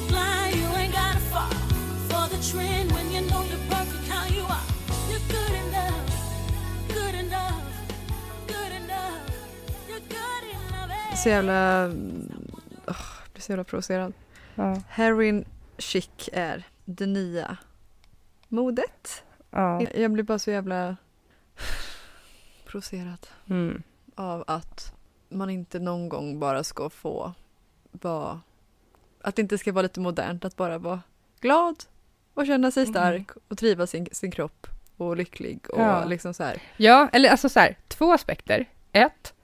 be blind, you ain't gotta fall for the trend when you know the perfect how you are. You're good enough, good enough, good enough. You're good enough. Så jävla... Oh, jag blir så jävla provocerad. Ja. Heroin chic är det nya modet. ja. Jag blir bara så jävla provocerad Mm. av att man inte någon gång bara ska få vara... Att det inte ska vara lite modernt att bara vara glad och känna sig Mm. stark och trivas sin, sin kropp och lycklig och Ja. liksom så här. ja, eller alltså så här, två aspekter. Ett,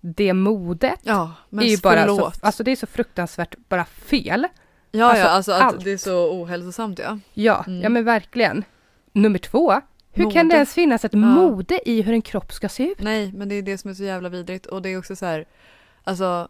det modet Ja, är ju bara så, alltså det är så fruktansvärt bara fel. ja, alltså ja, alltså att allt. det är så ohälsosamt ja. Ja, Mm. ja men verkligen. Nummer två, hur kan Mode. det ens finnas ett mode i hur en kropp ska se ut? Nej, men det är det som är så jävla vidrigt och det är också så här, alltså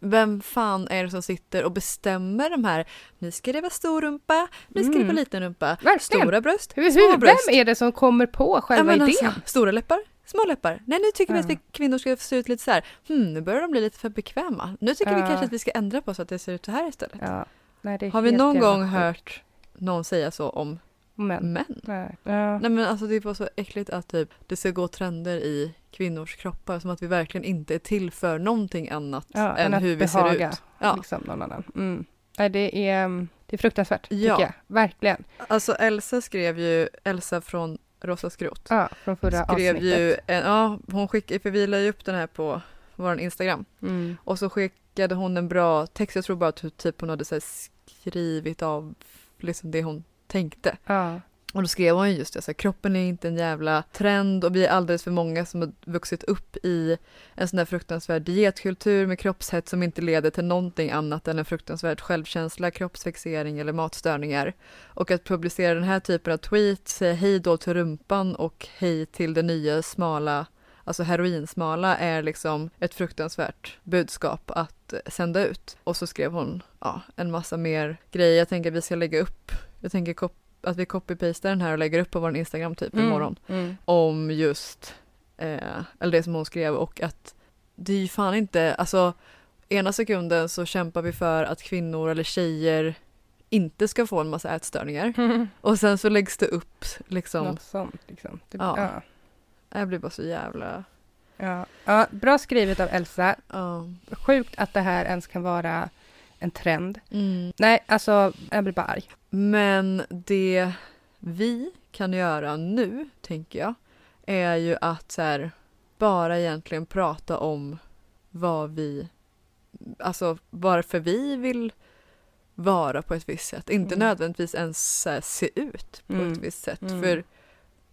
vem fan är det som sitter och bestämmer de här, nu ska det vara stor rumpa, nu ska det Mm. vara liten rumpa, Verkligen. stora bröst, Hur, små hur, bröst. vem är det som kommer på själva men idén? alltså, stora läppar, små läppar. Nej, nu tycker vi Ja. att vi kvinnor ska se ut lite så här. Hmm, nu börjar de bli lite för bekväma. Nu tycker vi Ja. kanske att vi ska ändra på så att det ser ut så här istället. Ja. Nej, Har vi någon gång hört någon säga så om Men. män? Nej. Ja. Nej men alltså det var så äckligt att typ det ska gå trender i kvinnors kroppar som att vi verkligen inte är till för någonting annat Ja, än hur vi behaga, ser ut. Ja. Liksom någon annan. Mm. Nej, det är, mm, det är fruktansvärt, Ja. tycker jag. Verkligen. Alltså Elsa skrev ju, Elsa från Rosa Skrot, Ja, från förra skrev avsnittet. ju, en, ja hon skickade, för vi la ju upp den här på vår Instagram Mm. och så skickade hon en bra text, jag tror bara att typ hon hade så skrivit av liksom det hon tänkte. Ja. Och då skrev hon ju just det, så här, kroppen är inte en jävla trend och vi är alldeles för många som har vuxit upp i en sån där fruktansvärd dietkultur med kroppshets som inte leder till någonting annat än en fruktansvärd självkänsla, kroppsfixering eller matstörningar. Och att publicera den här typen av tweet, säga hej då till rumpan och hej till det nya smala, alltså heroinsmala är liksom ett fruktansvärt budskap att sända ut. Och så skrev hon ja, en massa mer grejer. Jag tänker att vi ska lägga upp, jag tänker att vi copy-pastar den här och lägger upp på vår Instagram typ Mm. imorgon. Mm. Om just, eh, eller det som hon skrev och att det är ju fan inte, alltså ena sekunden så kämpar vi för att kvinnor eller tjejer inte ska få en massa ätstörningar och sen så läggs det upp liksom, Något sånt liksom. Det, Ja. ja. jag blir bara så jävla, Ja. Ja. Bra skrivet av Elsa. ja. Sjukt att det här ens kan vara en trend. Mm. Nej, alltså jag blir bara arg. Men det vi kan göra nu, tänker jag, är ju att så här, bara egentligen prata om vad vi, alltså varför vi vill vara på ett visst sätt. Inte Mm. nödvändigtvis ens här, se ut på Mm. ett visst sätt. Mm. För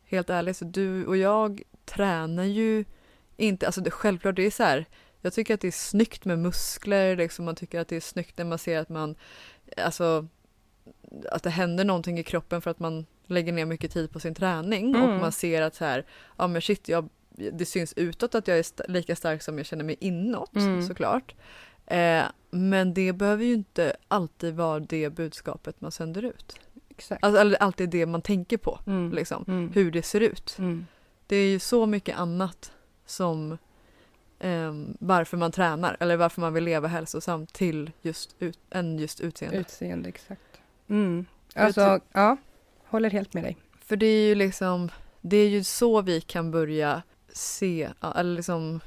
helt ärligt, så du och jag tränar ju inte, alltså det, självklart det är så här, jag tycker att det är snyggt med muskler, liksom, man tycker att det är snyggt när man ser att man, alltså att det händer någonting i kroppen för att man lägger ner mycket tid på sin träning Mm. och man ser att så här, ja men shit, jag, det syns utåt att jag är st- lika stark som jag känner mig inåt Mm. såklart. Eh, men det behöver ju inte alltid vara det budskapet man sänder ut. Exakt. Alltså, eller alltid det man tänker på, Mm. liksom. Mm. Hur det ser ut. Mm. Det är ju så mycket annat som ehm, varför man tränar eller varför man vill leva hälsosamt till just ut, än just utseende. Utseende, exakt. Mm. Alltså, ja. Håller helt med dig. För det är ju liksom, det är ju så vi kan börja se, eller liksom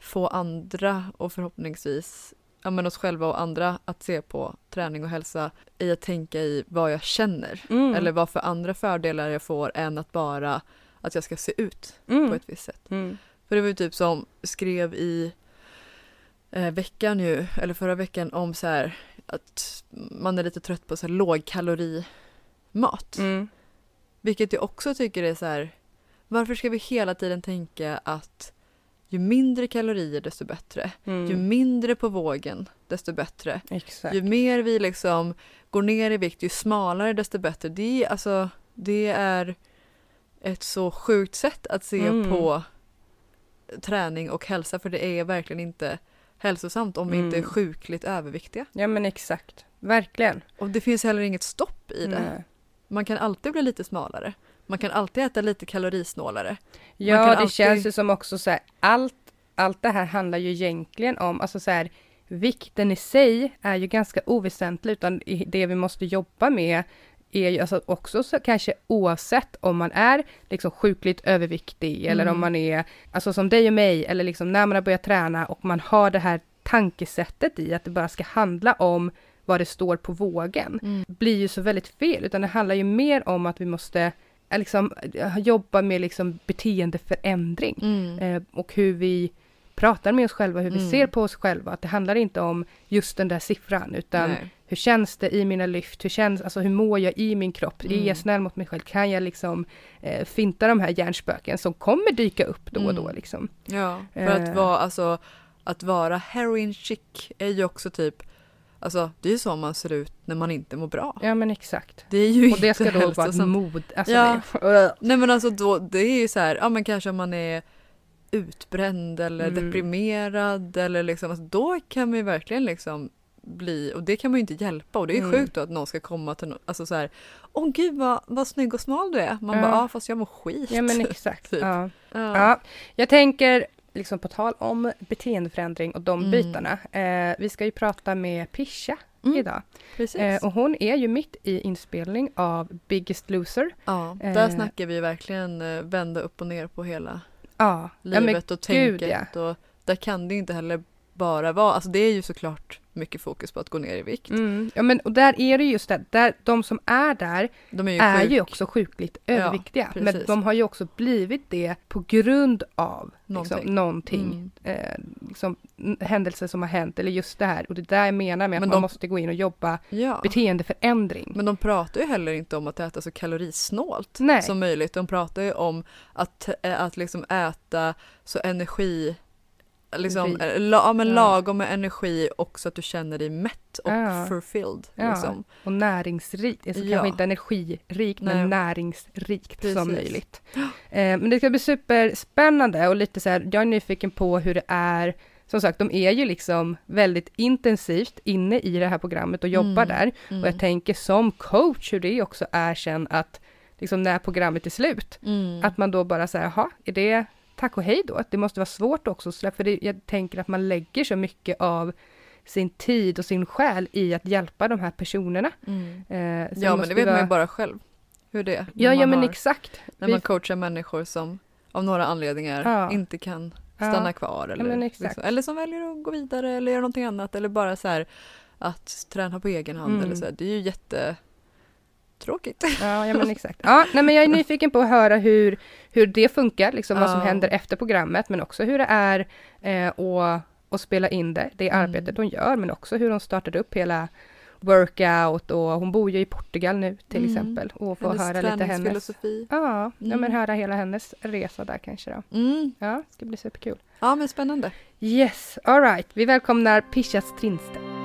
få andra och förhoppningsvis ja, men oss själva och andra att se på träning och hälsa i att tänka i vad jag känner. Mm. Eller vad för andra fördelar jag får än att bara att jag ska se ut mm. på ett visst sätt. Mm. För det var ju typ som skrev i eh, veckan ju, eller förra veckan om så här att man är lite trött på så här lågkalorimat. Mm. Vilket jag också tycker är så här, varför ska vi hela tiden tänka att ju mindre kalorier desto bättre, Mm. ju mindre på vågen desto bättre. Exakt. Ju mer vi liksom går ner i vikt, ju smalare desto bättre. Det är, alltså, det är ett så sjukt sätt att se Mm. på träning och hälsa för det är verkligen inte hälsosamt om vi inte är Mm. sjukligt överviktiga. Ja men exakt. Verkligen. Och det finns heller inget stopp i det. Nej. Man kan alltid bli lite smalare. Man kan alltid äta lite kalorisnålare. Ja, det alltid- känns ju som också så här, allt, allt det här handlar ju egentligen om, alltså så här, vikten i sig är ju ganska oväsentlig, utan det vi måste jobba med är ju alltså också så kanske oavsett om man är liksom sjukligt överviktig eller om Mm. man är, alltså som dig och mig, eller liksom när man har börjat träna och man har det här tankesättet i att det bara ska handla om vad det står på vågen, Mm. blir ju så väldigt fel, utan det handlar ju mer om att vi måste eh, liksom, eh, jobba med liksom beteendeförändring Mm. eh, och hur vi pratar med oss själva, hur vi Mm. ser på oss själva. Att det handlar inte om just den där siffran, utan Nej. hur känns det i mina lyft? Hur, känns, alltså hur mår jag i min kropp? Är Mm. jag snäll mot mig själv? Kan jag liksom eh, finta de här hjärnspöken som kommer dyka upp då och då? Mm. Liksom? Ja, för Eh. att vara, alltså, att vara heroin chic är ju också typ, alltså det är ju så man ser ut när man inte mår bra. Ja men exakt. Det är ju Och det ska då vara ett mod. Alltså, Ja. Nej men alltså då, det är ju så här, ja men kanske om man är utbränd eller Mm. deprimerad eller liksom, alltså, då kan man ju verkligen liksom bli, och det kan man ju inte hjälpa och det är Mm. sjukt då att någon ska komma till no- alltså så här, åh gud vad, vad snygg och smal du är. Man Ja. bara, ja fast jag mår skit. ja men exakt. Typ. Ja. Ja. Ja, jag tänker liksom på tal om beteendeförändring och de Mm. bitarna. Eh, vi ska ju prata med Pisha Mm, idag. Eh, och hon är ju mitt i inspelning av Biggest Loser. ja, där eh, snackar vi verkligen eh, vända upp och ner på hela Ja, ja livet och gud, tänket. Och där kan det inte heller bara vara, alltså det är ju såklart mycket fokus på att gå ner i vikt. Mm, ja, men och där är det just det, där, de som är där De är ju, är ju också sjukligt överviktiga. men precis. de har ju också blivit det på grund av Någonting. liksom, någonting Mm. eh, liksom, händelser som har hänt, eller just det här. Och det är där jag menar med att Men man de- måste gå in och jobba Ja. beteendeförändring. Men de pratar ju heller inte om att äta så kalorisnålt Nej. som möjligt. De pratar ju om att, eh, att liksom äta så energi Liksom, eh, la, ja, men Ja. lagom med energi och så att du känner dig mätt och Ja. fulfilled. Ja. Liksom. Och näringsrikt, alltså kanske inte energirikt Nej. men näringsrikt Precis. som möjligt. Eh, men det ska bli superspännande och lite så här, jag är nyfiken på hur det är som sagt, de är ju liksom väldigt intensivt inne i det här programmet och jobbar Mm. där. Mm. Och jag tänker som coach hur det också är sen att liksom när programmet är slut, Mm. att man då bara säger, jaha, är det tack och hej då? Det måste vara svårt också, så för det, jag tänker att man lägger så mycket av sin tid och sin själ i att hjälpa de här personerna. Mm. Eh, Ja men det vet man ju bara själv. Hur det är. Ja, ja men har- exakt. När Vi- man coachar människor som av några anledningar Ja. inte kan Ja. stanna kvar. Eller, exakt. liksom, eller som väljer att gå vidare eller göra någonting annat. Eller bara så här att träna på egen hand. Mm. Eller så här. Det är ju jättetråkigt. Ja, ja men exakt. Ja, nej, men jag är nyfiken på att höra hur, hur det funkar, liksom vad som Ja. händer efter programmet, men också hur det är eh, att, att spela in det, det Mm. arbetet hon gör, men också hur hon startade upp hela workout och hon bor ju i Portugal nu till Mm. exempel och få Hennes höra lite hennes... träningsfilosofi. Ja, ja, men Mm. höra hela hennes resa där kanske då. Mm. Ja, det ska bli superkul. Ja men spännande. Yes, alright. Vi välkomnar Pisha Strindstedt.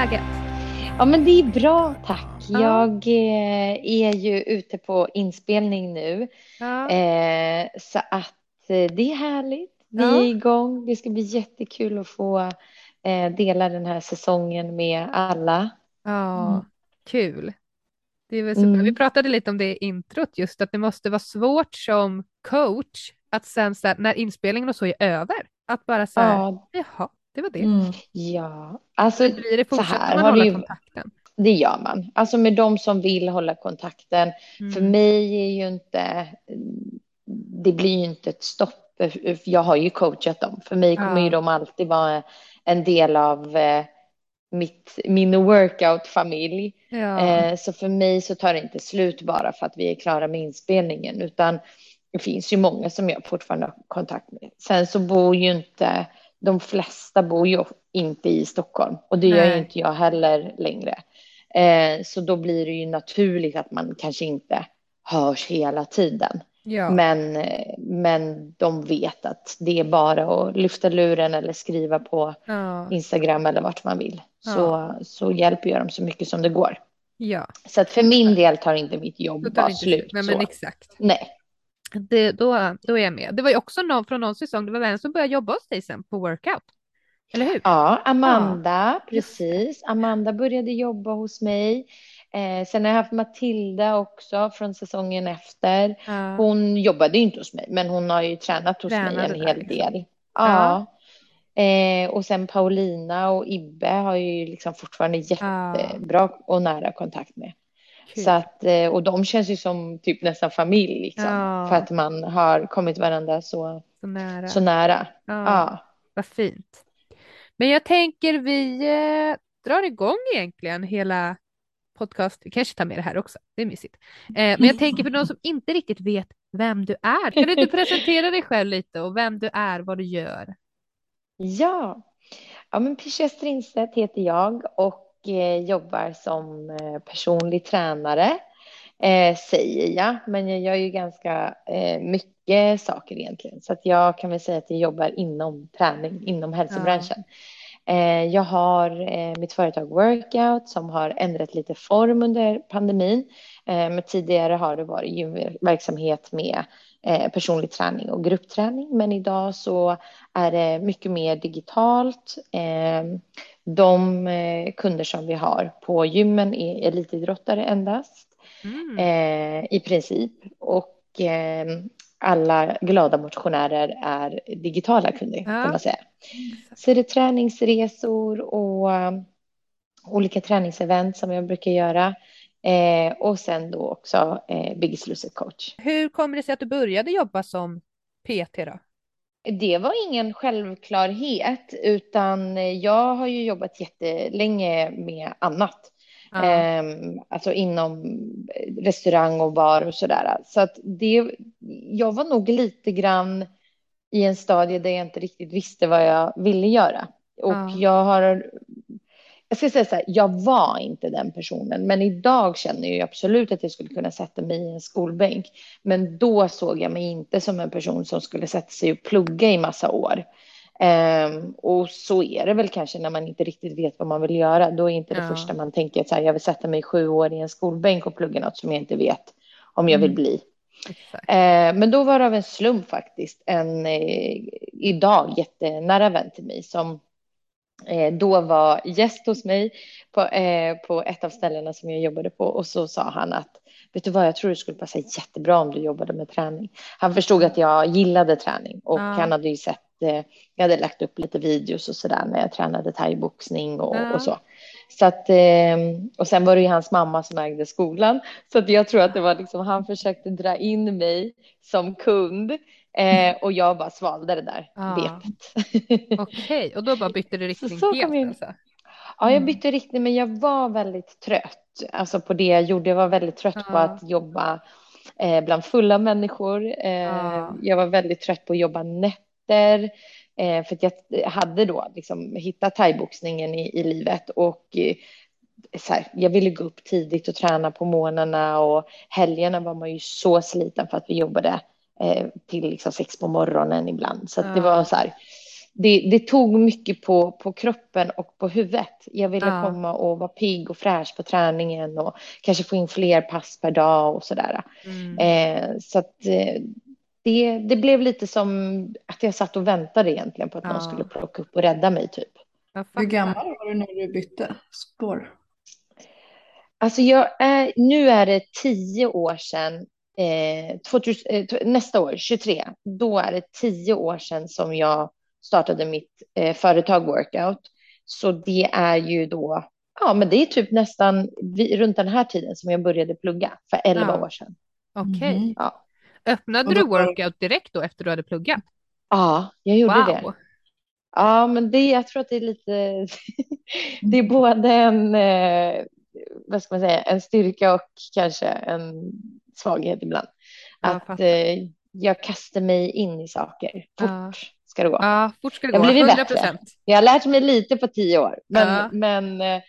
Läget? Ja, men det är bra, tack. Ja. Jag eh, är ju ute på inspelning nu, Ja. eh, så att eh, det är härligt. Vi är igång. Det ska bli jättekul att få dela den här säsongen med alla. Ja, Mm. kul. Det är. Mm. Vi pratade lite om det i introt, just att det måste vara svårt som coach att sen så här, när inspelningen och så är över, att bara säga, Ja, jaha, det var det. mm. ja. alltså blir det? så här man har det ju- kontakten? det gör man. Alltså med de som vill hålla kontakten. För Mm. mig är ju inte, det blir ju inte ett stopp. Jag har ju coachat dem. För mig kommer Ja. ju de alltid vara en del av eh, mitt, min workout-familj. Ja. Eh, Så för mig så tar det inte slut bara för att vi är klara med inspelningen, utan det finns ju många som jag fortfarande har kontakt med. Sen så bor ju inte, de flesta bor ju inte i Stockholm och det gör ju Nej. inte jag heller längre. Eh, Så då blir det ju naturligt att man kanske inte hörs hela tiden. ja. Men, men de vet att det är bara att lyfta luren eller skriva på ja. Instagram eller vart man vill. Ja. Så, så hjälper jag dem så mycket som det går. ja. Så att för min del tar inte mitt jobb bara inte slut. Nej, så. men exakt. Nej. Det, då, då är jag med. Det var ju också någon från någon säsong, det var en som började jobba hos dig sen på workout. Eller hur? Ja, Amanda, precis. Amanda började jobba hos mig. Eh, sen har jag haft Matilda också från säsongen efter. Ja. Hon jobbade ju inte hos mig, men hon har ju tränat hos mig Tränade en där, hel liksom. del. Ja. Eh, och sen Paulina och Ibbe har ju liksom fortfarande jättebra och nära kontakt med. Kul. Så att, eh, och de känns ju som typ nästan familj liksom. Ja. För att man har kommit varandra så, Så nära. så nära. Ja, Ja. vad fint. Men jag tänker vi eh, drar igång egentligen hela podcast. Vi kanske tar med det här också. Det är mysigt. Eh, men jag tänker för de som inte riktigt vet vem du är. Kan du inte presentera dig själv lite och vem du är, vad du gör? Ja, ja men Pisha Strindstedt heter jag och jobbar som eh, personlig tränare, eh, säger jag. Men jag gör ju ganska eh, mycket saker egentligen. Så att jag kan väl säga att jag jobbar inom träning, inom hälsobranschen. Eh, jag har eh, mitt företag Workout som har ändrat lite form under pandemin. Eh, men tidigare har det varit gymverksamhet med eh, personlig träning och gruppträning. Men idag så är det mycket mer digitalt. De eh, kunder som vi har på gymmen är elitidrottare endast Mm. eh, i princip. Och eh, alla glada motionärer är digitala kunder Ja. kan man säga. Så är det träningsresor och eh, olika träningsevent som jag brukar göra. Eh, och sen då också eh, Biggest Loser coach. Hur kommer det sig att du började jobba som PT då? Det var ingen självklarhet, utan jag har ju jobbat jättelänge med annat. Ja. Ehm, alltså inom restaurang och bar och sådär. Så att det, jag var nog lite grann i en stadie där jag inte riktigt visste vad jag ville göra. Och Ja. jag har, jag ska säga så här, jag var inte den personen, men idag känner jag absolut att jag skulle kunna sätta mig i en skolbänk. Men då såg jag mig inte som en person som skulle sätta sig och plugga i massa år. Ehm, och så är det väl kanske när man inte riktigt vet vad man vill göra. Då är inte det Ja. första man tänker att så här, jag vill sätta mig sju år i en skolbänk och plugga något som jag inte vet om jag vill Mm. bli. Exakt. Eh, men då var det av en slump faktiskt en eh, idag jättenära vän till mig som då var gäst hos mig på, eh, på ett av ställena som jag jobbade på och så sa han att vet du vad, jag tror det skulle passa jättebra om du jobbade med träning. Han förstod att jag gillade träning och Ja. han hade ju sett, eh, jag hade lagt upp lite videos och sådär när jag tränade thaiboxning och, Ja. och så. Så att, eh, och sen var det ju hans mamma som ägde skolan. Så att jag tror att det var liksom, han försökte dra in mig som kund eh, och jag bara svalde det där Ja. vetet. Okej, och då bara bytte du riktning så kom helt jag alltså? Ja, jag Mm. bytte riktning, men jag var väldigt trött. Alltså på det jag gjorde. Jag var väldigt trött på Ja. att jobba eh, bland fulla människor. Eh, Ja. Jag var väldigt trött på att jobba nätter. Eh, för att jag hade då liksom hittat thaiboxningen i, i livet och eh, så här, jag ville gå upp tidigt och träna på morgnarna och helgerna var man ju så sliten för att vi jobbade eh, till liksom sex på morgonen ibland. Så att det Ja. var så här, det, det tog mycket på, på kroppen och på huvudet. Jag ville Ja. komma och vara pigg och fräsch på träningen och kanske få in fler pass per dag och sådär. Mm. Eh, så att eh, det, det blev lite som att jag satt och väntade egentligen på att Ja. någon skulle plocka upp och rädda mig typ. Hur gammal var du när du bytte spår? Alltså jag är, nu är det tio år sedan, eh, 2000, eh, t- nästa år, 23, då är det tio år sedan som jag startade mitt eh, företag Workout. Så det är ju då, ja men det är typ nästan vid, runt den här tiden som jag började plugga, för 11 Ja. år sedan. Okej. Mhm. Ja. Öppnade du workout direkt då efter du hade pluggat? Ja, jag gjorde det. Wow. Ja, men det, jag tror att det är lite, det är både en, eh, vad ska man säga, en styrka och kanske en svaghet ibland. Jag Att eh, jag kastar mig in i saker fort Ja. ska det gå. Ja, fort ska det Jag gå. blivit 100 bättre. Jag har lärt mig lite på tio år, men, Ja. men, eh,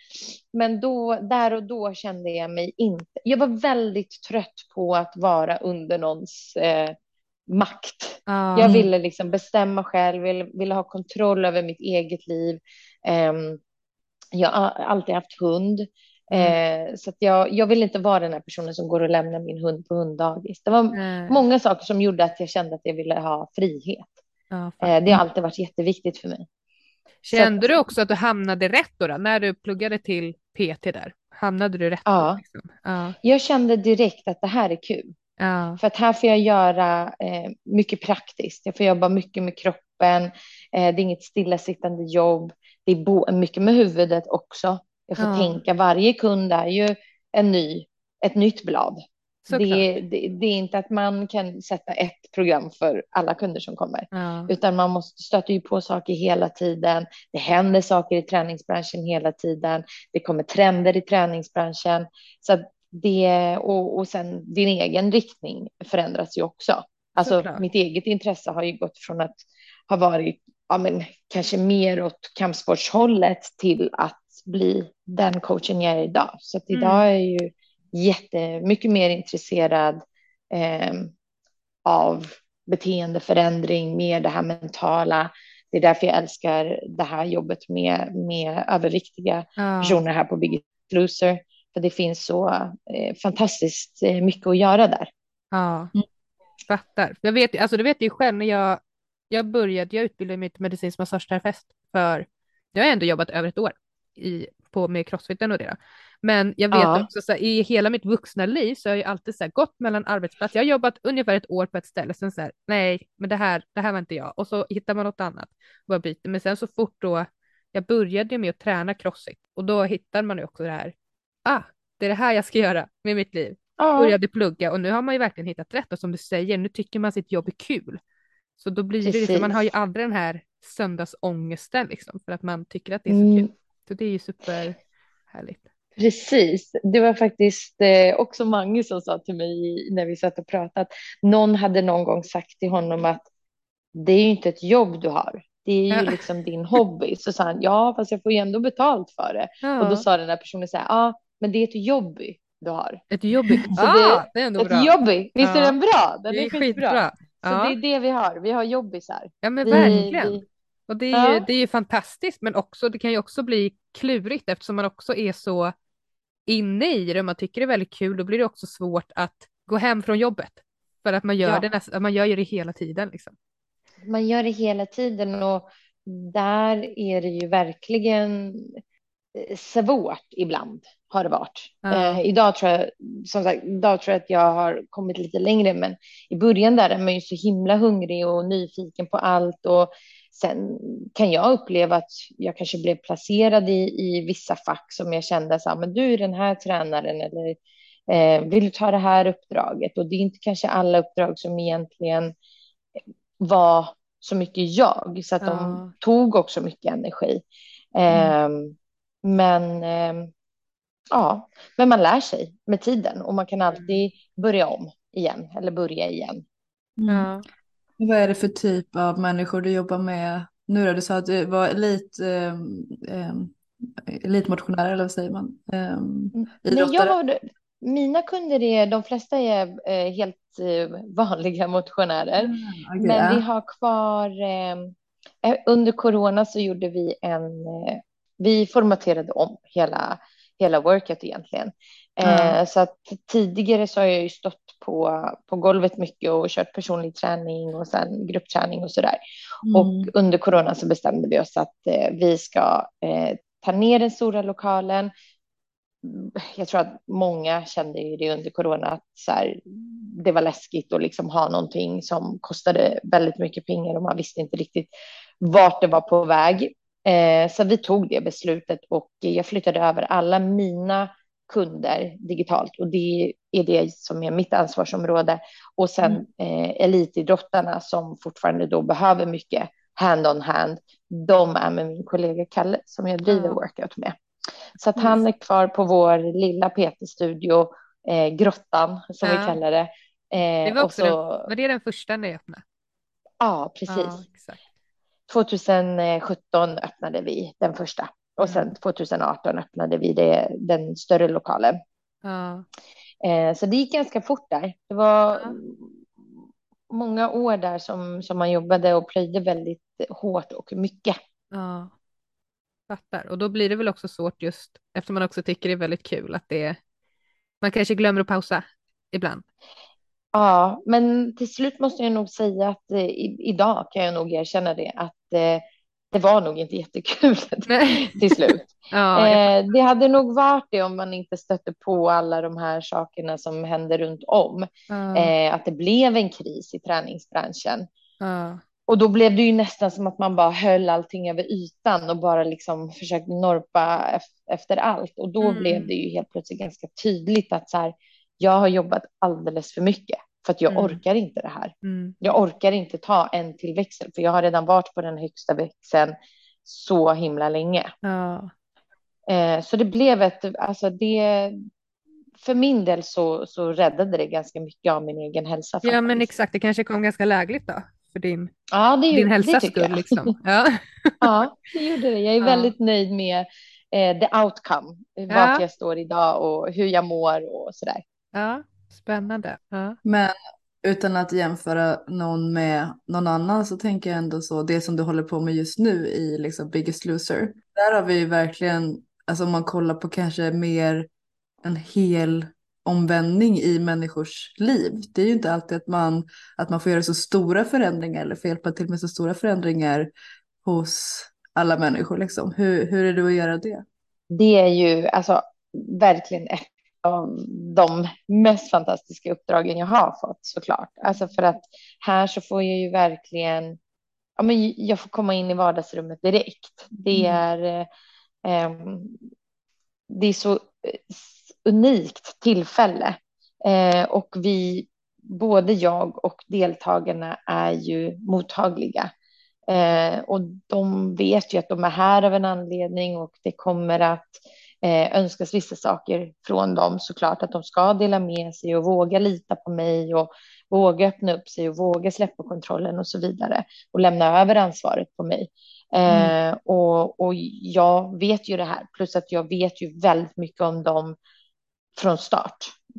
men då, där och då kände jag mig inte... Jag var väldigt trött på att vara under någons eh, makt. Ja. Jag ville liksom bestämma själv, ville, ville ha kontroll över mitt eget liv. Ehm, jag har alltid haft hund. Eh, så jag, jag vill inte vara den här personen som går och lämnar min hund på hunddagis. Det var Nej. många saker som gjorde att jag kände att jag ville ha frihet. Ja, Eh, det har alltid varit jätteviktigt för mig. Kände du också att du hamnade rätt då, då när du pluggade till PT där? Hamnade du rätt? Ja. liksom? ja. Jag kände direkt att det här är kul. ja. För att här får jag göra eh, mycket praktiskt. Jag får jobba mycket med kroppen. Eh, det är inget stillasittande jobb. Det är mycket med huvudet också. Jag får Ja. tänka. Varje kund är ju en ny, ett nytt blad. Det, det, det är inte att man kan sätta ett program för alla kunder som kommer. Ja. Utan man måste stöta ju på saker hela tiden. Det händer saker i träningsbranschen hela tiden. Det kommer trender i träningsbranschen. Så det, och, och sen din egen riktning förändras ju också. Alltså Såklart. mitt eget intresse har ju gått från att ha varit ja, men, kanske mer åt kampsportshållet till att bli den coachen jag är idag. Så att idag Mm. är jag ju jättemycket mer intresserad eh, av beteendeförändring, mer det här mentala. Det är därför jag älskar det här jobbet med, med överviktiga Ja. personer här på Biggest Loser. För det finns så eh, fantastiskt eh, mycket att göra där. Ja, Mm. fattar. Jag vet, alltså du vet ju själv när jag, jag började, jag utbildade mig till medicinsk massageterapeut för, jag har ändå jobbat över ett år i, på, med crossfiten och det. Då. Men jag vet Ja. också så här, i hela mitt vuxna liv så har jag alltid så här, gått mellan arbetsplatser. Jag har jobbat ungefär ett år på ett ställe, sen så här, nej, men det här, det här var inte jag. Och så hittar man något annat och bara byter. Men sen så fort då, jag började med att träna crossfit och då hittar man ju också det här, ah, det är det här jag ska göra med mitt liv Ja, började plugga och nu har man ju verkligen hittat rätt och som du säger, nu tycker man sitt jobb är kul. Så då blir det liksom, man har ju Precis. aldrig den här söndagsångesten liksom för att man tycker att det är så Mm. kul. Så det är ju superhärligt. precis. Det var faktiskt eh, också Mange som sa till mig när vi satt och pratade att någon hade någon gång sagt till honom att det är ju inte ett jobb du har. Det är ju Ja. liksom din hobby. Så sa han, ja, fast jag får ju ändå betalt för det. Ja, Och då sa den här personen så här, ja, men det är ett jobby du har. ett jobbigt, Så ah, det- det är ändå Ett bra. jobby, visst är Ja. den bra? Den Det är skitbra. skitbra. Så det är det vi har. Vi har jobbisar. ja men Vi, verkligen. vi, Och det är, ju, Ja. det är ju fantastiskt men också, det kan ju också bli klurigt eftersom man också är så inne i det och man tycker det är väldigt kul, då blir det också svårt att gå hem från jobbet. För att man gör, Ja. det, näst, man gör ju det hela tiden liksom. man gör det hela tiden och där är det ju verkligen eh, svårt ibland har det varit. Ja. Eh, idag tror jag, som sagt, idag tror jag att jag har kommit lite längre, men i början där är man ju så himla hungrig och nyfiken på allt och sen kan jag uppleva att jag kanske blev placerad i, i vissa fack som jag kände så här, men du är den här tränaren eller eh, vill du ta det här uppdraget? Och det är inte kanske alla uppdrag som egentligen var så mycket jag, så att Ja. de tog också mycket energi. Ehm, men ehm, ja, men man lär sig med tiden och man kan alltid börja om igen eller börja igen. Mm. Ja. Vad är det för typ av människor du jobbar med nu då? Du sa att du var elit, um, um, elitmotionär eller vad säger man? Nej, jag idrottare? har, mina kunder är, de flesta är eh, helt eh, vanliga motionärer. Ah, okej, Men ja. vi har kvar, eh, under corona så gjorde vi en, eh, vi formaterade om hela, hela workout egentligen. Eh, så att tidigare så har jag ju stått på, på golvet mycket och kört personlig träning och sen gruppträning och sådär. Mm. Och under corona så bestämde vi oss att eh, vi ska eh, ta ner den stora lokalen. Jag tror att många kände ju det under corona att så här, det var läskigt att liksom ha någonting som kostade väldigt mycket pengar och man visste inte riktigt vart det var på väg. Eh, så vi tog det beslutet och jag flyttade över alla mina kunder digitalt och det är det som är mitt ansvarsområde. Och sen Mm. eh, elitidrottarna som fortfarande då behöver mycket hand on hand. De är med min kollega Kalle som jag driver Ja. workout med. Så att han är kvar på vår lilla PT-studio, eh, Grottan som Ja. vi kallar det. Eh, Det var också så, den, var det den första ni öppnade? ja, precis. Ja, exakt. 2017 öppnade vi den första och sen 2018 öppnade vi det, den större lokalen. Ja. Eh, så det gick ganska fort där. Det var Ja. många år där som, som man jobbade och plöjde väldigt hårt och mycket. Ja, fattar. Och då blir det väl också svårt just eftersom man också tycker det är väldigt kul att det man kanske glömmer att pausa ibland. Ja, men till slut måste jag nog säga att eh, i, idag kan jag nog erkänna det att eh, det var nog inte jättekul till slut. Ja, Eh, det hade nog varit det om man inte stötte på alla de här sakerna som händer runt om. ja, Eh, att det blev en kris i träningsbranschen. ja. Och då blev det ju nästan som att man bara höll allting över ytan och bara liksom försökte norpa ef- efter allt. Och då Mm. blev det ju helt plötsligt ganska tydligt att så här, jag har jobbat alldeles för mycket för att jag Mm. orkar inte det här. Mm. Jag orkar inte ta en till växel för jag har redan varit på den högsta växeln så himla länge. ja. Eh, så det blev ett, alltså det, för min del så, så räddade det ganska mycket av min egen hälsa. ja, men faktiskt. exakt. Det kanske kom ganska lägligt då för din, Ja, det, din hälsas skull. Liksom. Ja. Ja, det gjorde det. Jag är Ja. väldigt nöjd med eh, the outcome, Ja. vart jag står idag och hur jag mår och sådär. ja, spännande. Ja. Men utan att jämföra någon med någon annan så tänker jag ändå så, det som du håller på med just nu i liksom Biggest Loser. Där har vi ju verkligen, alltså om man kollar på kanske mer en hel omvändning i människors liv. Det är ju inte alltid att man, att man får göra så stora förändringar eller får hjälpa till med så stora förändringar hos alla människor liksom. Hur, hur är det att göra det? Det är ju alltså verkligen de mest fantastiska uppdragen jag har fått såklart. Alltså för att här så får jag ju verkligen, ja men jag får komma in i vardagsrummet direkt. Det Mm. är, eh, ehm, det är så eh, unikt tillfälle. Eh, och vi, både jag och deltagarna är ju mottagliga. Eh, och de vet ju att de är här av en anledning och det kommer att eh, önskas vissa saker från dem såklart. Att de ska dela med sig och våga lita på mig och våga öppna upp sig och våga släppa kontrollen och så vidare. Och lämna över ansvaret på mig. Eh, och, och jag vet ju det här, plus att jag vet ju väldigt mycket om dem från start.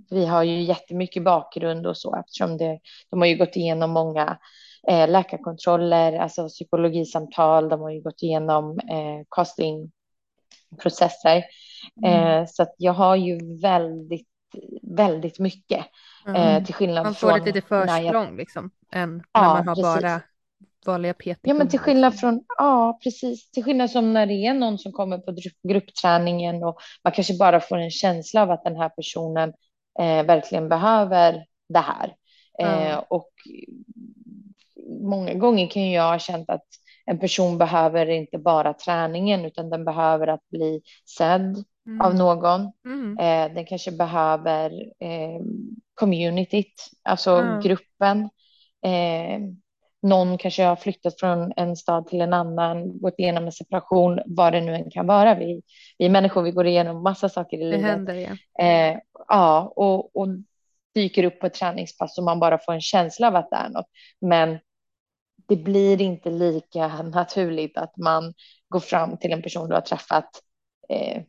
Vi har ju jättemycket bakgrund och så eftersom det, de har ju gått igenom många eh, läkarkontroller, alltså psykologisamtal, de har ju gått igenom eh, castingprocesser. Eh, så att jag har ju väldigt, väldigt mycket. Eh, till skillnad Man får från ett litet när jag försprång liksom, än Ja, när man har precis. bara vanliga PT. Ja, men till skillnad från, ja, precis. Till skillnad som när det är någon som kommer på grupp- gruppträningen och man kanske bara får en känsla av att den här personen eh, verkligen behöver det här. Ja. och många gånger kan jag ha känt att en person behöver inte bara träningen utan den behöver att bli sedd Mm. av någon. Mm. Eh, den kanske behöver eh, communityt, alltså Ja. gruppen. Eh, någon kanske har flyttat från en stad till en annan, gått igenom en separation, vad det nu än kan vara. Vi, vi människor, vi går igenom massa saker i Det livet. händer igen. Eh, ja, och, och dyker upp på ett träningspass och man bara får en känsla av att det är något. Men det blir inte lika naturligt att man går fram till en person du har träffat eh,